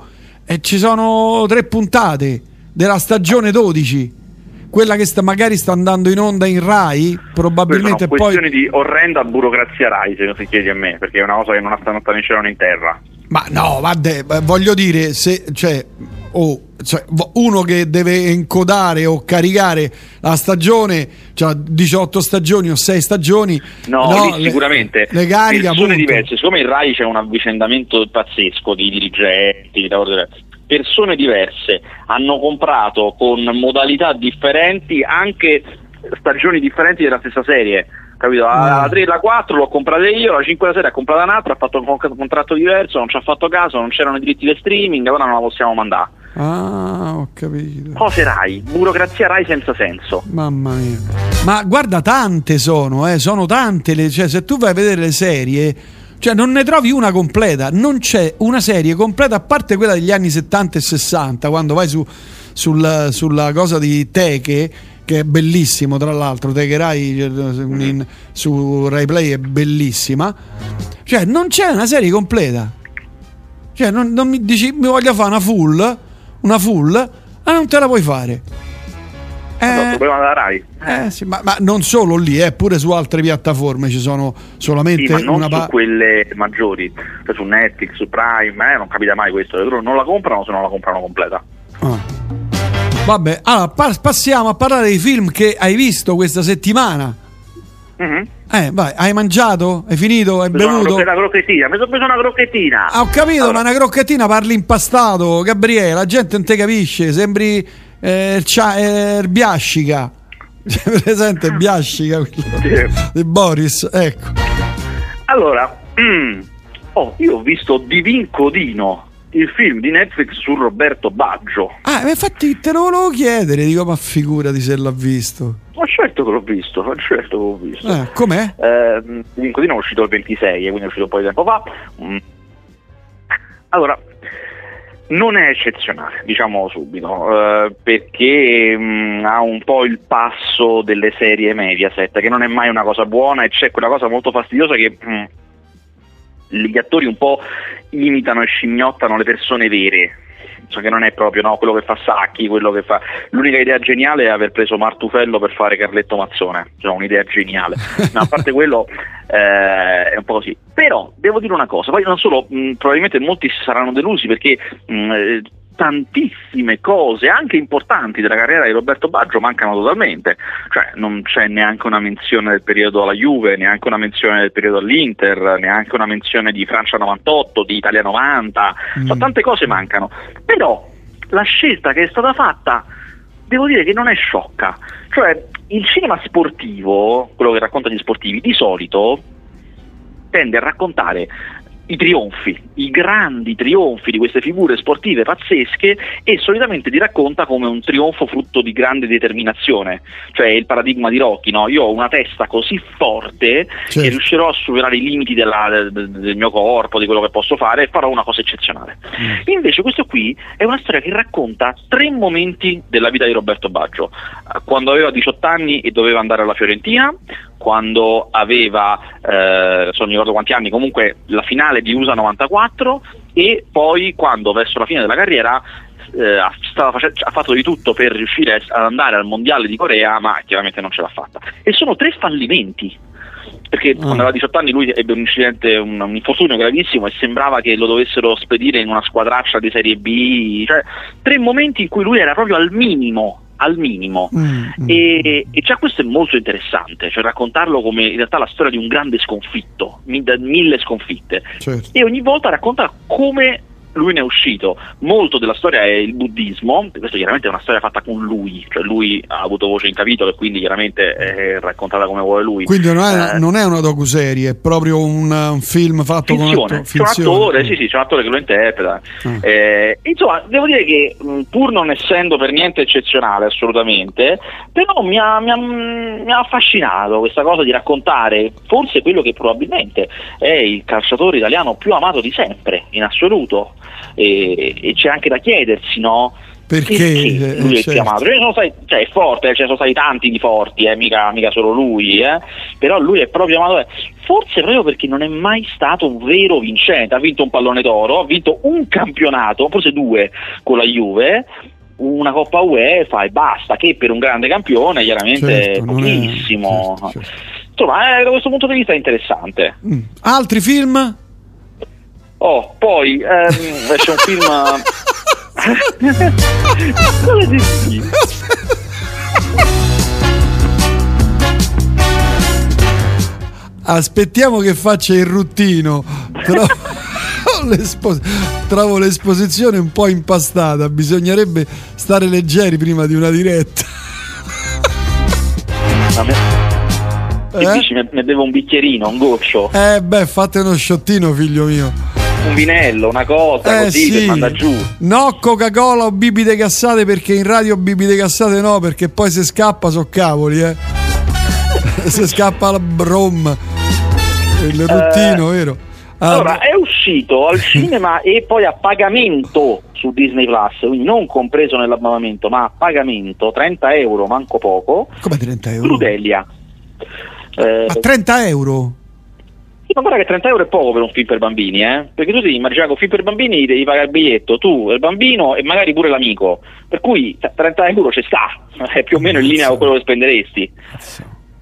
eh, ci sono tre puntate della stagione 12 quella che sta, magari sta andando in onda in Rai, probabilmente poi... questioni di orrenda burocrazia Rai, se si chiedi a me, perché è una cosa che non sta né cielo né in terra. Ma no, vabbè, voglio dire, se, cioè, oh, cioè, uno che deve encodare o caricare la stagione, cioè 18 stagioni o 6 stagioni, no, no sicuramente le, le carica persone diverse. Siccome in Rai c'è un avvicendamento pazzesco di dirigenti, di persone diverse hanno comprato con modalità differenti anche stagioni differenti della stessa serie capito? La, 3 e la 4 l'ho comprata io, la 5 e la 6 l'ha comprata un'altra, ha fatto un contratto diverso, non ci ha fatto caso, non c'erano i diritti di streaming, ora non la possiamo mandare. Ah, ho capito. Cose Rai, burocrazia Rai senza senso. Mamma mia. Ma guarda, tante sono, eh, sono tante, le, cioè se tu vai a vedere le serie cioè non ne trovi una completa, non c'è una serie completa a parte quella degli anni 70 e 60, quando vai su, sul, sulla cosa di Teche, che è bellissimo tra l'altro, Teche Rai in, su Rai Play è bellissima. Cioè non c'è una serie completa. Cioè non, non mi dici mi voglio fare una full, una full, ma non te la puoi fare. Eh, problema della Rai. Eh, sì, ma, ma, non solo lì, eh, pure su altre piattaforme ci sono solamente sì, ma non una pa- su quelle maggiori, cioè su Netflix, su Prime, eh, non capita mai questo, loro non la comprano se non la comprano completa. Ah. Vabbè, allora pa- passiamo a parlare dei film che hai visto questa settimana. Mm-hmm. Eh, vai, hai mangiato? Hai finito? Hai mi bevuto? Una crocchettina, mi sono preso una crocchettina. Ah, ho capito, allora. ma una crocchettina parli impastato, Gabriele, la gente non te capisce, sembri eh, eh, Biascica. (laughs) presente Biascica quello sì. di Boris, ecco. Allora, mm, (clears throat) oh, io ho visto Divin Codino, il film di Netflix su Roberto Baggio. Ah, infatti te lo volevo chiedere, dico, ma figurati se l'ha visto. Ma certo che l'ho visto, ma certo che l'ho visto. Eh, com'è? Eh, Divin Codino è uscito il 26, quindi è uscito un po' di tempo fa. Mm. Allora, non è eccezionale, diciamo subito, eh, perché mh, mm, ha un po' il passo delle serie Mediaset, che non è mai una cosa buona e c'è quella cosa molto fastidiosa che mh, mm, gli attori un po' imitano e scimmiottano le persone vere, che non è proprio no, quello che fa Sacchi, quello che fa... L'unica idea geniale è aver preso Martufello per fare Carletto Mazzone, cioè un'idea geniale. No, a parte quello eh, è un po' così. Però devo dire una cosa, poi non solo, mh, probabilmente molti saranno delusi perché mh, tantissime cose, anche importanti, della carriera di Roberto Baggio mancano totalmente. Cioè, non c'è neanche una menzione del periodo alla Juve, neanche una menzione del periodo all'Inter, neanche una menzione di Francia 98, di Italia 90. Mm. Cioè, tante cose mancano. Però la scelta che è stata fatta, devo dire che non è sciocca. Cioè, il cinema sportivo, quello che racconta gli sportivi, di solito tende a raccontare i trionfi, i grandi trionfi di queste figure sportive pazzesche e solitamente ti racconta come un trionfo frutto di grande determinazione, cioè il paradigma di Rocky, no? io ho una testa così forte certo. che riuscirò a superare i limiti della, del, del, mio corpo, di quello che posso fare e farò una cosa eccezionale. Mm. Invece questo qui è una storia che racconta tre momenti della vita di Roberto Baggio, quando aveva 18 anni e doveva andare alla Fiorentina, quando aveva, eh, non mi ricordo quanti anni, comunque la finale di USA 94 e poi quando verso la fine della carriera eh, ha, face- ha, fatto di tutto per riuscire ad andare al mondiale di Corea, ma chiaramente non ce l'ha fatta. E sono tre fallimenti. Perché mm. quando aveva 18 anni lui ebbe un incidente, un, un, infortunio gravissimo e sembrava che lo dovessero spedire in una squadraccia di Serie B, cioè tre momenti in cui lui era proprio al minimo al minimo. Mm, mm, e, e, già questo è molto interessante, cioè raccontarlo come in realtà la storia di un grande sconfitto, mille sconfitte. Certo. e ogni volta racconta come lui ne è uscito. Molto della storia è il buddismo, questo chiaramente è una storia fatta con lui, cioè lui ha avuto voce in capitolo e quindi chiaramente è raccontata come vuole lui. Quindi non è, eh, non è una docuserie, è proprio un, un film fatto finzione. con atto, C'è un attore, sì, sì, c'è un attore che lo interpreta. Ah. Eh, insomma, devo dire che pur non essendo per niente eccezionale assolutamente, però mi ha, mi, ha, mi ha affascinato questa cosa di raccontare forse quello che probabilmente è il calciatore italiano più amato di sempre, in assoluto e, e c'è anche da chiedersi, no? Perché, perché lui è certo. chiamato? Stati, cioè è forte, ce ne sono stati tanti di forti, eh, mica, mica, solo lui, eh? però lui è proprio amato. Forse proprio perché non è mai stato un vero vincente. Ha vinto un pallone d'oro, ha vinto un campionato, forse due con la Juve, una Coppa UEFA e basta, che per un grande campione chiaramente certo, è pochissimo. È, certo, certo. Insomma, eh, da questo punto di vista è interessante. Mm. Altri film? Oh, poi ehm, esce un film. (laughs) Come dici? Aspettiamo che faccia il ruttino. Trovo, (laughs) l'espo- trovo l'esposizione un po' impastata. Bisognerebbe stare leggeri prima di una diretta. Che eh? dici? Ne bevo un bicchierino, un goccio. Eh beh, fate uno sciottino, figlio mio un vinello, una cosa eh, così sì. per mandare giù. No Coca-Cola o bibite gassate perché in radio bibite gassate no, perché poi se scappa so cavoli, eh. (laughs) se scappa la brom. Il ruttino, eh, vero? Allora, è uscito al (laughs) cinema e poi a pagamento su Disney Plus, quindi non compreso nell'abbonamento, ma a pagamento, 30 euro, manco poco. Come 30 euro? Crudelia. Eh, a 30 euro? Ma guarda che 30 euro è poco per un film per bambini, eh? Perché tu devi immaginare che un film per bambini devi pagare il biglietto, tu, il bambino e magari pure l'amico. Per cui 30 euro ci sta, (laughs) è più o meno in linea con quello che spenderesti.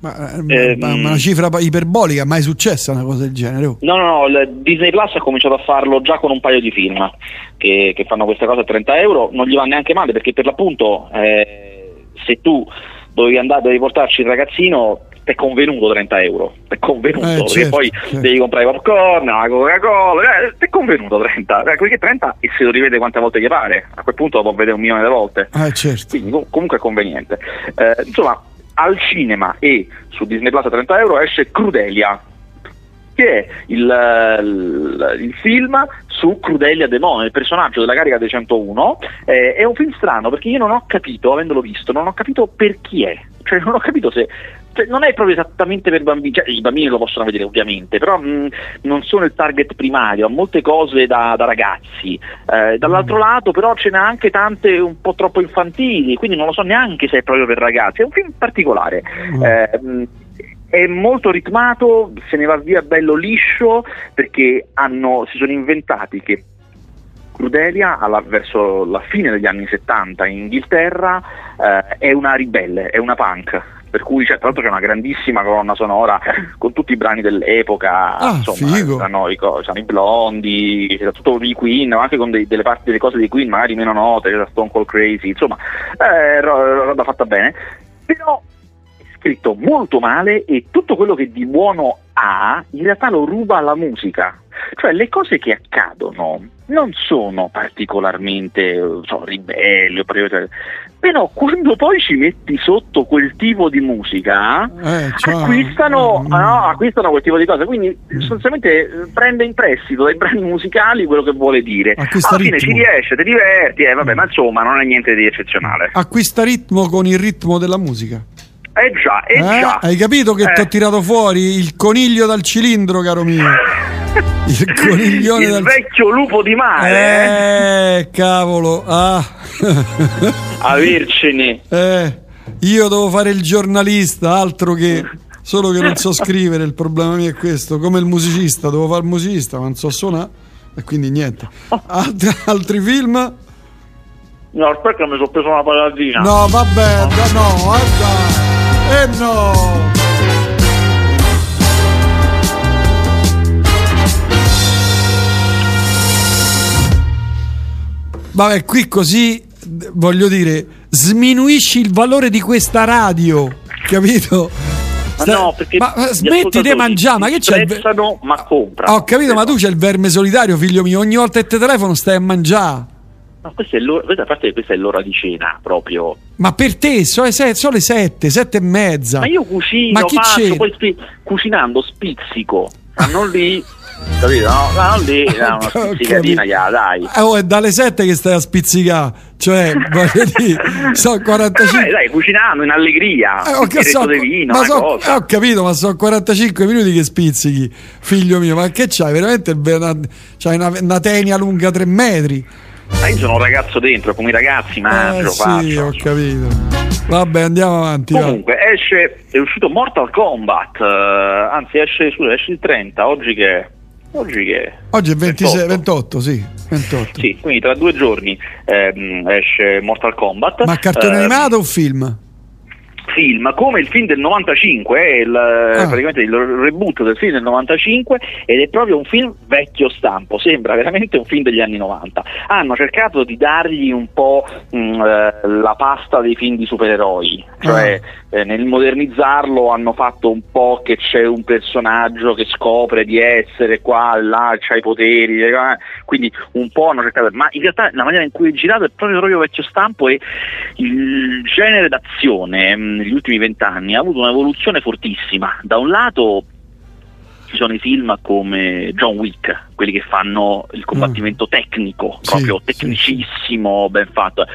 Ma, eh, ma, una cifra iperbolica, mai successa una cosa del genere? Oh. No, no, no, Disney Plus ha cominciato a farlo già con un paio di film che, che fanno questa cosa a 30 euro, non gli va neanche male perché per l'appunto eh, se tu dovevi andare, dovevi portarci il ragazzino è convenuto 30 euro, è convenuto, eh, perché certo, poi certo. devi comprare popcorn, la Coca-Cola, eh, è convenuto 30, eh, perché 30 e se lo rivede quante volte gli pare, a quel punto lo può vedere un milione di volte, eh, certo. quindi comunque è conveniente. Eh, insomma, al cinema e su Disney Plus a 30 euro esce Crudelia, che è il, il, il, film su Crudelia Demone, il personaggio della carica dei 101. Eh, è un film strano perché io non ho capito, avendolo visto, non ho capito per chi è. Cioè, non ho capito se cioè, non è proprio esattamente per bambini, cioè, i bambini lo possono vedere ovviamente, però mh, non sono il target primario, ha molte cose da, da ragazzi. Eh, dall'altro mm. lato però ce n'è anche tante un po' troppo infantili, quindi non lo so neanche se è proprio per ragazzi, è un film particolare. Mm. Eh, mh, è molto ritmato, se ne va via bello liscio perché hanno, si sono inventati che Crudelia alla, verso la fine degli anni 70 in Inghilterra eh, è una ribelle, è una punk per cui cioè, tra l'altro c'è una grandissima colonna sonora con tutti i brani dell'epoca, ah, insomma, i, saranno i blondi, c'era tutto di Queen, ma anche con dei, delle parti delle cose di Queen magari meno note, c'era Stone Cold Crazy, insomma, eh, roba fatta bene, però è scritto molto male e tutto quello che di buono ha in realtà lo ruba alla musica, cioè le cose che accadono non sono particolarmente so, ribelli, però quando poi ci metti sotto quel tipo di musica eh, cioè, acquistano, mm. no, acquistano, quel tipo di cose. Quindi sostanzialmente prende in prestito dai brani musicali quello che vuole dire. Acquista alla fine ritmo. ci riesce, ti diverti eh, vabbè, ma insomma non è niente di eccezionale. Acquista ritmo con il ritmo della musica eh già, eh, eh? già. Hai capito che eh. ti ho tirato fuori il coniglio dal cilindro, caro mio? (laughs) Il coniglione il dal... vecchio lupo di mare. Eh, eh? cavolo. Ah. (laughs) Avercene. Eh, io devo fare il giornalista, altro che... Solo che non so (laughs) scrivere, il problema mio è questo. Come il musicista, devo fare il musicista, ma non so suonare. E quindi niente. Altri, altri film? No, aspetta, mi sono preso una patatina. No, vabbè, no, no guarda. E eh no! Vabbè, qui così voglio dire, sminuisci il valore di questa radio, capito? No, perché ma smetti di mangiare, ma che c'è? Il... ma compra. Ho capito, ma tu c'è il verme solitario, figlio mio. Ogni volta che ti telefono stai a mangiare. Ma questa è l'ora, questa, parte questa è l'ora di cena proprio. Ma per te sono sono le sette, sette e mezza. Ma io cucino, ma chi faccio, c'è? poi spi- cucinando spizzico. Stanno lì (laughs) capito? No, no lì no, (laughs) una spizzicatina gliela dai. Eh, oh, è dalle 7 che stai a spizzicare, cioè, (laughs) voglio dire, sono 45. Eh, dai, cucinando in allegria, eh, okay, so, vino, ma so, eh, ho capito, ma sono 45 minuti che spizzichi, figlio mio, ma che c'hai? Veramente c'hai una, una tenia lunga 3 metri. Ma io sono un ragazzo dentro, come i ragazzi mangio, eh, faccio. Sì, ho capito. Vabbè, andiamo avanti. Comunque, esce, è uscito Mortal Kombat, uh, anzi esce, scusa, esce il 30, oggi che Oggi che? Oggi è 26, 28, sì. 28. Sì, quindi tra due giorni ehm, esce Mortal Kombat. Ma cartone eh, animato o film? Film come il film del 95 è il, ah. praticamente il reboot del film del 95 ed è proprio un film vecchio stampo sembra veramente un film degli anni 90 hanno cercato di dargli un po' mh, mm, eh, la pasta dei film di supereroi cioè ah. eh, nel modernizzarlo hanno fatto un po' che c'è un personaggio che scopre di essere qua là c'ha i poteri eh, quindi un po' hanno cercato ma in realtà la maniera in cui è girato è proprio, proprio vecchio stampo e il genere d'azione mm, negli ultimi vent'anni ha avuto un'evoluzione fortissima. Da un lato ci sono i film come John Wick, quelli che fanno il combattimento mm. tecnico, sì, proprio tecnicissimo, sì. ben fatto.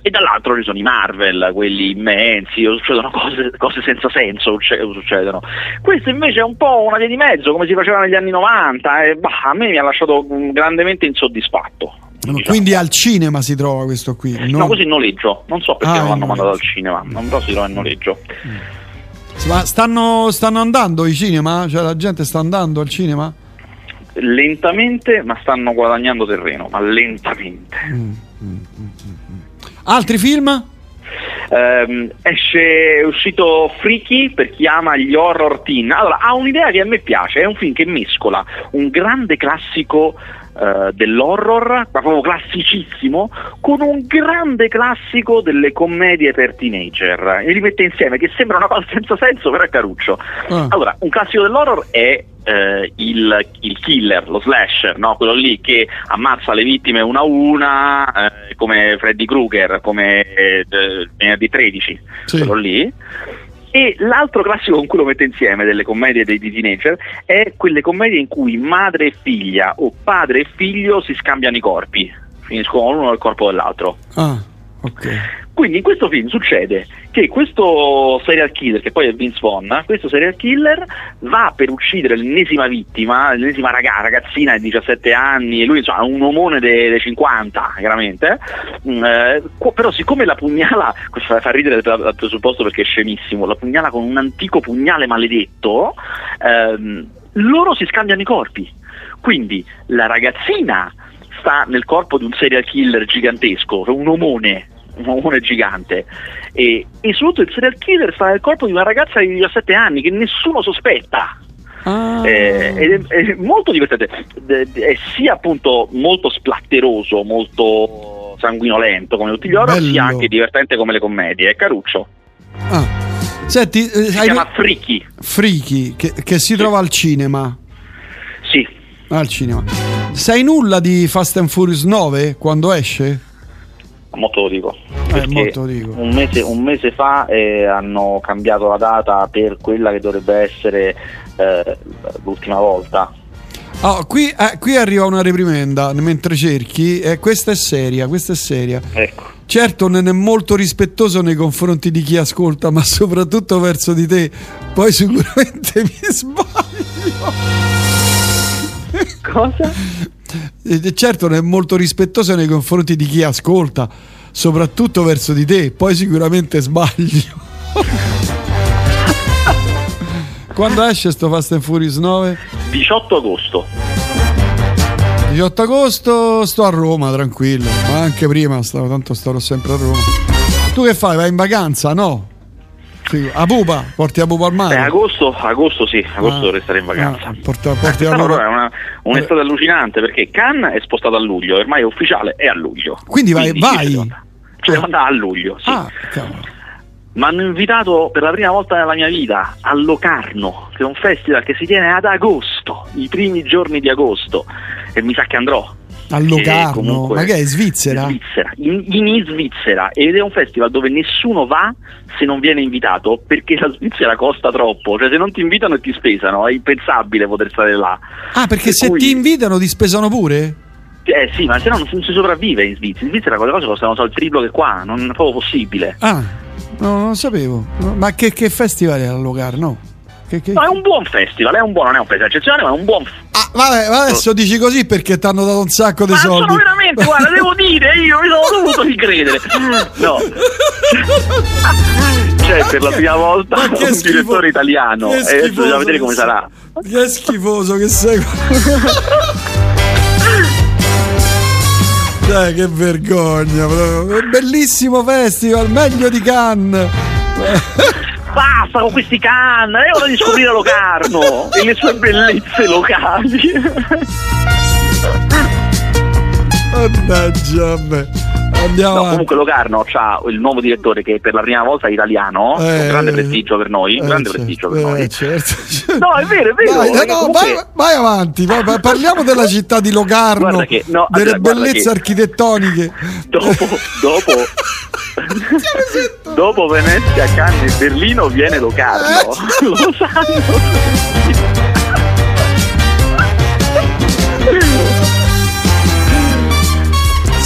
E dall'altro ci sono i Marvel, quelli immensi, succedono cose, cose senza senso, succedono. Questo invece è un po' una via di mezzo, come si faceva negli anni 90, e bah, a me mi ha lasciato grandemente insoddisfatto. Diciamo. Quindi al cinema si trova questo qui? No, no così in noleggio. Non so perché ah, non l'hanno mandato al cinema, non so si trova in noleggio. Ma stanno, stanno, andando i cinema? Cioè la gente sta andando al cinema? Lentamente, ma stanno guadagnando terreno, ma lentamente. Mm, mm, mm, mm. Altri film? Um, esce, è uscito Freaky per chi ama gli horror teen. Allora, ha un'idea che a me piace, è un film che mescola un grande classico uh, dell'horror, ma proprio classicissimo, con un grande classico delle commedie per teenager. E li mette insieme, che sembra una cosa senza senso, però è caruccio. Ah. Allora, un classico dell'horror è eh, il, il, killer, lo slasher, no? quello lì che ammazza le vittime una a una, eh, come Freddy Krueger, come eh, venerdì 13, sì. quello lì. E l'altro classico con cui lo mette insieme delle commedie dei teenager è quelle commedie in cui madre e figlia o padre e figlio si scambiano i corpi, finiscono l'uno nel corpo dell'altro. Ah, ok. Quindi in questo film succede che questo serial killer, che poi è Vince Vaughn, questo serial killer va per uccidere l'ennesima vittima, l'ennesima ragazza, ragazzina di 17 anni, e lui insomma un omone dei 50, chiaramente, mm, eh, però siccome la pugnala, (laughs) questo fa ridere dal presupposto perché è scemissimo, la pugnala con un antico pugnale maledetto, ehm, loro si scambiano i corpi. Quindi la ragazzina sta nel corpo di un serial killer gigantesco, un omone un omone gigante e, e soprattutto il serial killer sta nel corpo di una ragazza di 17 anni che nessuno sospetta Ah. Eh, è, è, molto divertente, è sia appunto molto splatteroso, molto sanguinolento come tutti gli horror, sia anche divertente come le commedie. È caruccio. Ah. Senti, eh, si hai... chiama Freaky. Freaky, che, che si sì. trova al cinema. Sì. Al cinema. Sai nulla di Fast and Furious 9 quando esce? Molto lo dico. Eh, molto lo dico. Un, mese, un mese fa eh, hanno cambiato la data per quella che dovrebbe essere eh, l'ultima volta. Oh, qui, eh, qui, arriva una reprimenda mentre cerchi, e questa è seria, questa è seria. Ecco. Certo non è molto rispettoso nei confronti di chi ascolta, ma soprattutto verso di te. Poi sicuramente (laughs) mi sbaglio. Cosa? Eh, certo non è molto rispettoso nei confronti di chi ascolta, soprattutto verso di te, poi sicuramente sbaglio. (laughs) Quando esce sto Fast and Furious 9? 18 agosto. 18 agosto sto a Roma, tranquillo, ma anche prima stavo, tanto starò sempre a Roma. Tu che fai? Vai in vacanza? No? Sì, a Pupa, porti a Pupa al mare. Eh, agosto, agosto sì, agosto ah, dovrei stare in vacanza. Ah, porta, porti eh, a Pupa. è una, un'estate allucinante perché Cannes è spostato a luglio, ormai è ufficiale, è a luglio. Quindi vai, Quindi vai. Cioè, ah. a luglio, sì. Ah, cavolo. mi hanno invitato per la prima volta nella mia vita a Locarno, che è un festival che si tiene ad agosto, i primi giorni di agosto, e mi sa che andrò. A Locarno? Ma che è Svizzera? In Svizzera, in, in Svizzera, ed è un festival dove nessuno va se non viene invitato perché la Svizzera costa troppo, cioè se non ti invitano e ti spesano, è impensabile poter stare là. Ah, perché per se cui... ti invitano ti spesano pure? Eh sì, ma se no non si sopravvive in Svizzera. In Svizzera quelle cose costano solo il triplo che qua, non è proprio possibile. Ah, no, non sapevo. Ma che, che festival è a Locarno? Che, che... No, è un buon festival, è un buon, non è un festival eccezionale, ma è un buon Ah, vabbè, adesso dici così perché ti hanno dato un sacco di ma soldi. Ma veramente, guarda, devo (laughs) dire, io mi sono dovuto ricredere. No. C'è per la prima volta un schifo... direttore italiano e adesso bisogna vedere come sarà. Che schifoso che sei. (laughs) Dai, che vergogna! Bellissimo festival, meglio di Cannes! (laughs) Basta con questi Cannes! È ora di scoprire Locarno e le sue bellezze locali! Mannaggia a me! Andiamo no, comunque Locarno ha il nuovo direttore che per la prima volta è italiano, eh, un grande prestigio per noi, un grande certo, prestigio per eh, noi. Certo, certo. No, è vero, è vero. Vai, no, comunque... vai, vai, avanti, vai, parliamo della città di Locarno, che, no, delle allora, bellezze architettoniche. Dopo, dopo, (laughs) dopo Venezia, Cannes e Berlino viene Locarno, eh, (laughs) lo sanno.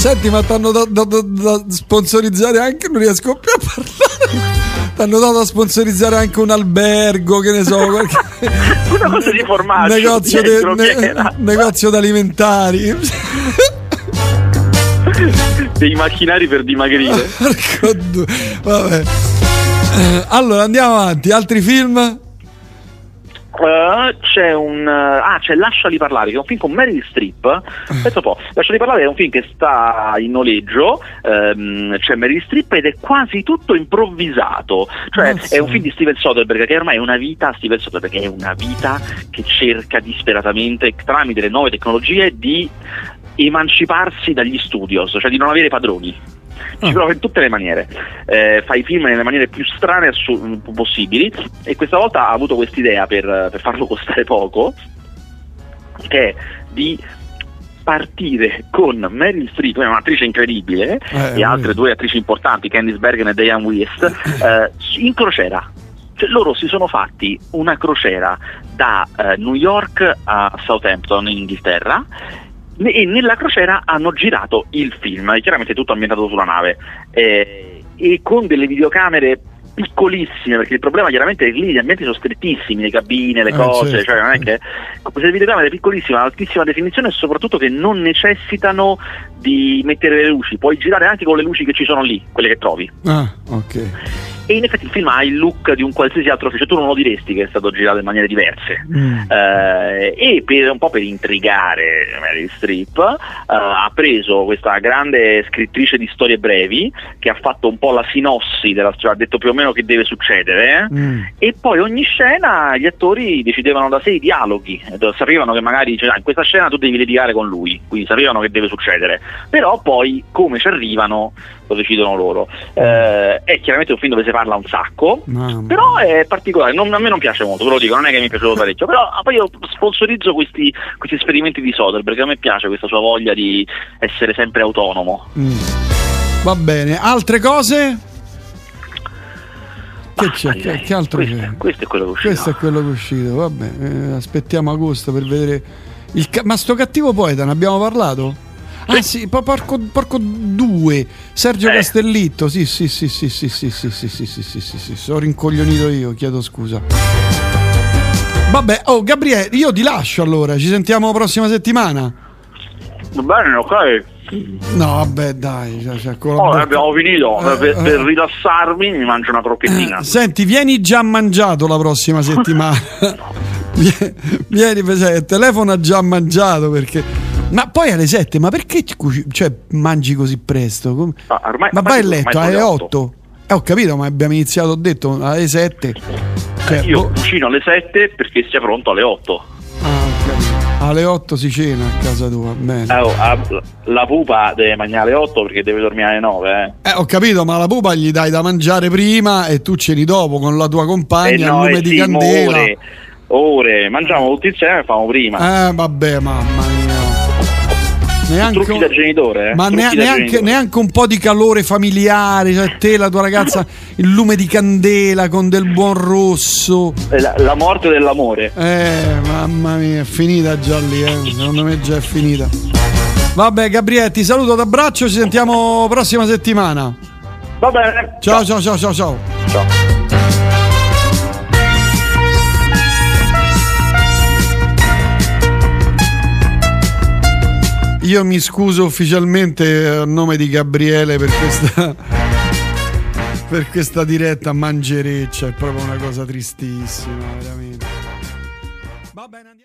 Senti, ma ti hanno dato da, da, da, sponsorizzare anche, non riesco più a parlare. Ti hanno dato a sponsorizzare anche un albergo, che ne so, qualche... (laughs) una cosa di formaggio. Negozio, de, ne, negozio d'alimentari. Dei macchinari per dimagrire. (laughs) Vabbè. Eh, allora andiamo avanti, altri film? Uh, c'è un uh, ah c'è Lasciali parlare che è un film con Meryl Streep. (laughs) Penso un po' Lasciali parlare è un film che sta in noleggio um, c'è Meryl Streep ed è quasi tutto improvvisato. Cioè Mazza. è un film di Steven Soderbergh che ormai è una vita Steven Soderbergh è una vita che cerca disperatamente tramite le nuove tecnologie di emanciparsi dagli studios cioè di non avere padroni ci ah. prova in tutte le maniere, eh, fa i film nelle maniere più strane assu- possibili e questa volta ha avuto quest'idea per, per farlo costare poco, che è di partire con Meryl Streep, un'attrice incredibile, eh, e altre due attrici importanti, Candice Bergen e Diane West, eh, in crociera. Cioè, loro si sono fatti una crociera da eh, New York a Southampton in Inghilterra e nella crociera hanno girato il film, chiaramente tutto ambientato sulla nave eh, e con delle videocamere piccolissime perché il problema chiaramente è che lì gli ambienti sono strettissimi, le cabine, le eh, cose, certo. cioè non è che queste videocamere piccolissime, ad altissima definizione e soprattutto che non necessitano di mettere le luci, puoi girare anche con le luci che ci sono lì, quelle che trovi. Ah, ok e in effetti il film ha il look di un qualsiasi altro film, cioè tu non lo diresti che è stato girato in maniere diverse mm. eh, e per, un po' per intrigare Mary Streep eh, ha preso questa grande scrittrice di storie brevi che ha fatto un po' la sinossi della storia, ha detto più o meno che deve succedere mm. e poi ogni scena gli attori decidevano da sé i dialoghi, sapevano che magari cioè, in questa scena tu devi litigare con lui, quindi sapevano che deve succedere, però poi come ci arrivano lo decidono loro. Eh, è chiaramente un film dove si parla un sacco, Mamma. però è particolare, non, a me non piace molto, ve lo dico, non è che mi è piaciuto parecchio, però poi io sponsorizzo questi, questi esperimenti di Soder perché a me piace questa sua voglia di essere sempre autonomo. Mm. Va bene, altre cose? Che ah, c'è? Che, che, altro questo, c'è? Questo è quello che è uscito. Questo è quello che è uscito, vabbè, eh, aspettiamo agosto per vedere. Il ca- ma sto cattivo poeta, ne abbiamo parlato? Ah sì, porco, porco 2, Sergio eh. Castellitto, sì sì sì sì sì sì sì sì sì sì sì sì sì sono rincoglionito io, chiedo scusa. Vabbè, oh Gabriele, io ti lascio allora, ci sentiamo prossima settimana. Va bene, ok. No, vabbè, dai. Cioè, cioè, oh, abbiamo finito. Eh, per, eh. per, rilassarmi mi mangio una crocchettina. Eh, senti, vieni già mangiato la prossima settimana. vieni, il telefono ha già mangiato perché ma poi alle 7, ma perché cioè, mangi così presto? Ah, ormai, ma vai a letto alle 8. Eh, ho capito, ma abbiamo iniziato, ho detto, alle 7. Cioè, io boh. cucino alle 7 perché sia pronto alle 8. Ah. Alle 8 si cena a casa tua, bene. Eh, oh, la pupa deve mangiare alle 8 perché deve dormire alle 9. Eh. eh. ho capito, ma la pupa gli dai da mangiare prima e tu ceni dopo con la tua compagna eh no, lume di candela. Ore, ore, mangiamo tutti insieme e famo prima. Eh vabbè, mamma neanche, trucchi da genitore, eh? ma neanche, da genitore. neanche, un po' di calore familiare, cioè te, la tua ragazza, (laughs) il lume di candela con del buon rosso. La, la morte dell'amore. Eh, mamma mia, è finita già lì, eh. secondo me già è finita. Vabbè, Gabriele, ti saluto, ti abbraccio, ci sentiamo prossima settimana. Va bene. ciao, ciao, ciao, ciao. Ciao. ciao. Io mi scuso ufficialmente a nome di Gabriele per questa, (laughs) per questa diretta mangereccia, è proprio una cosa tristissima, veramente.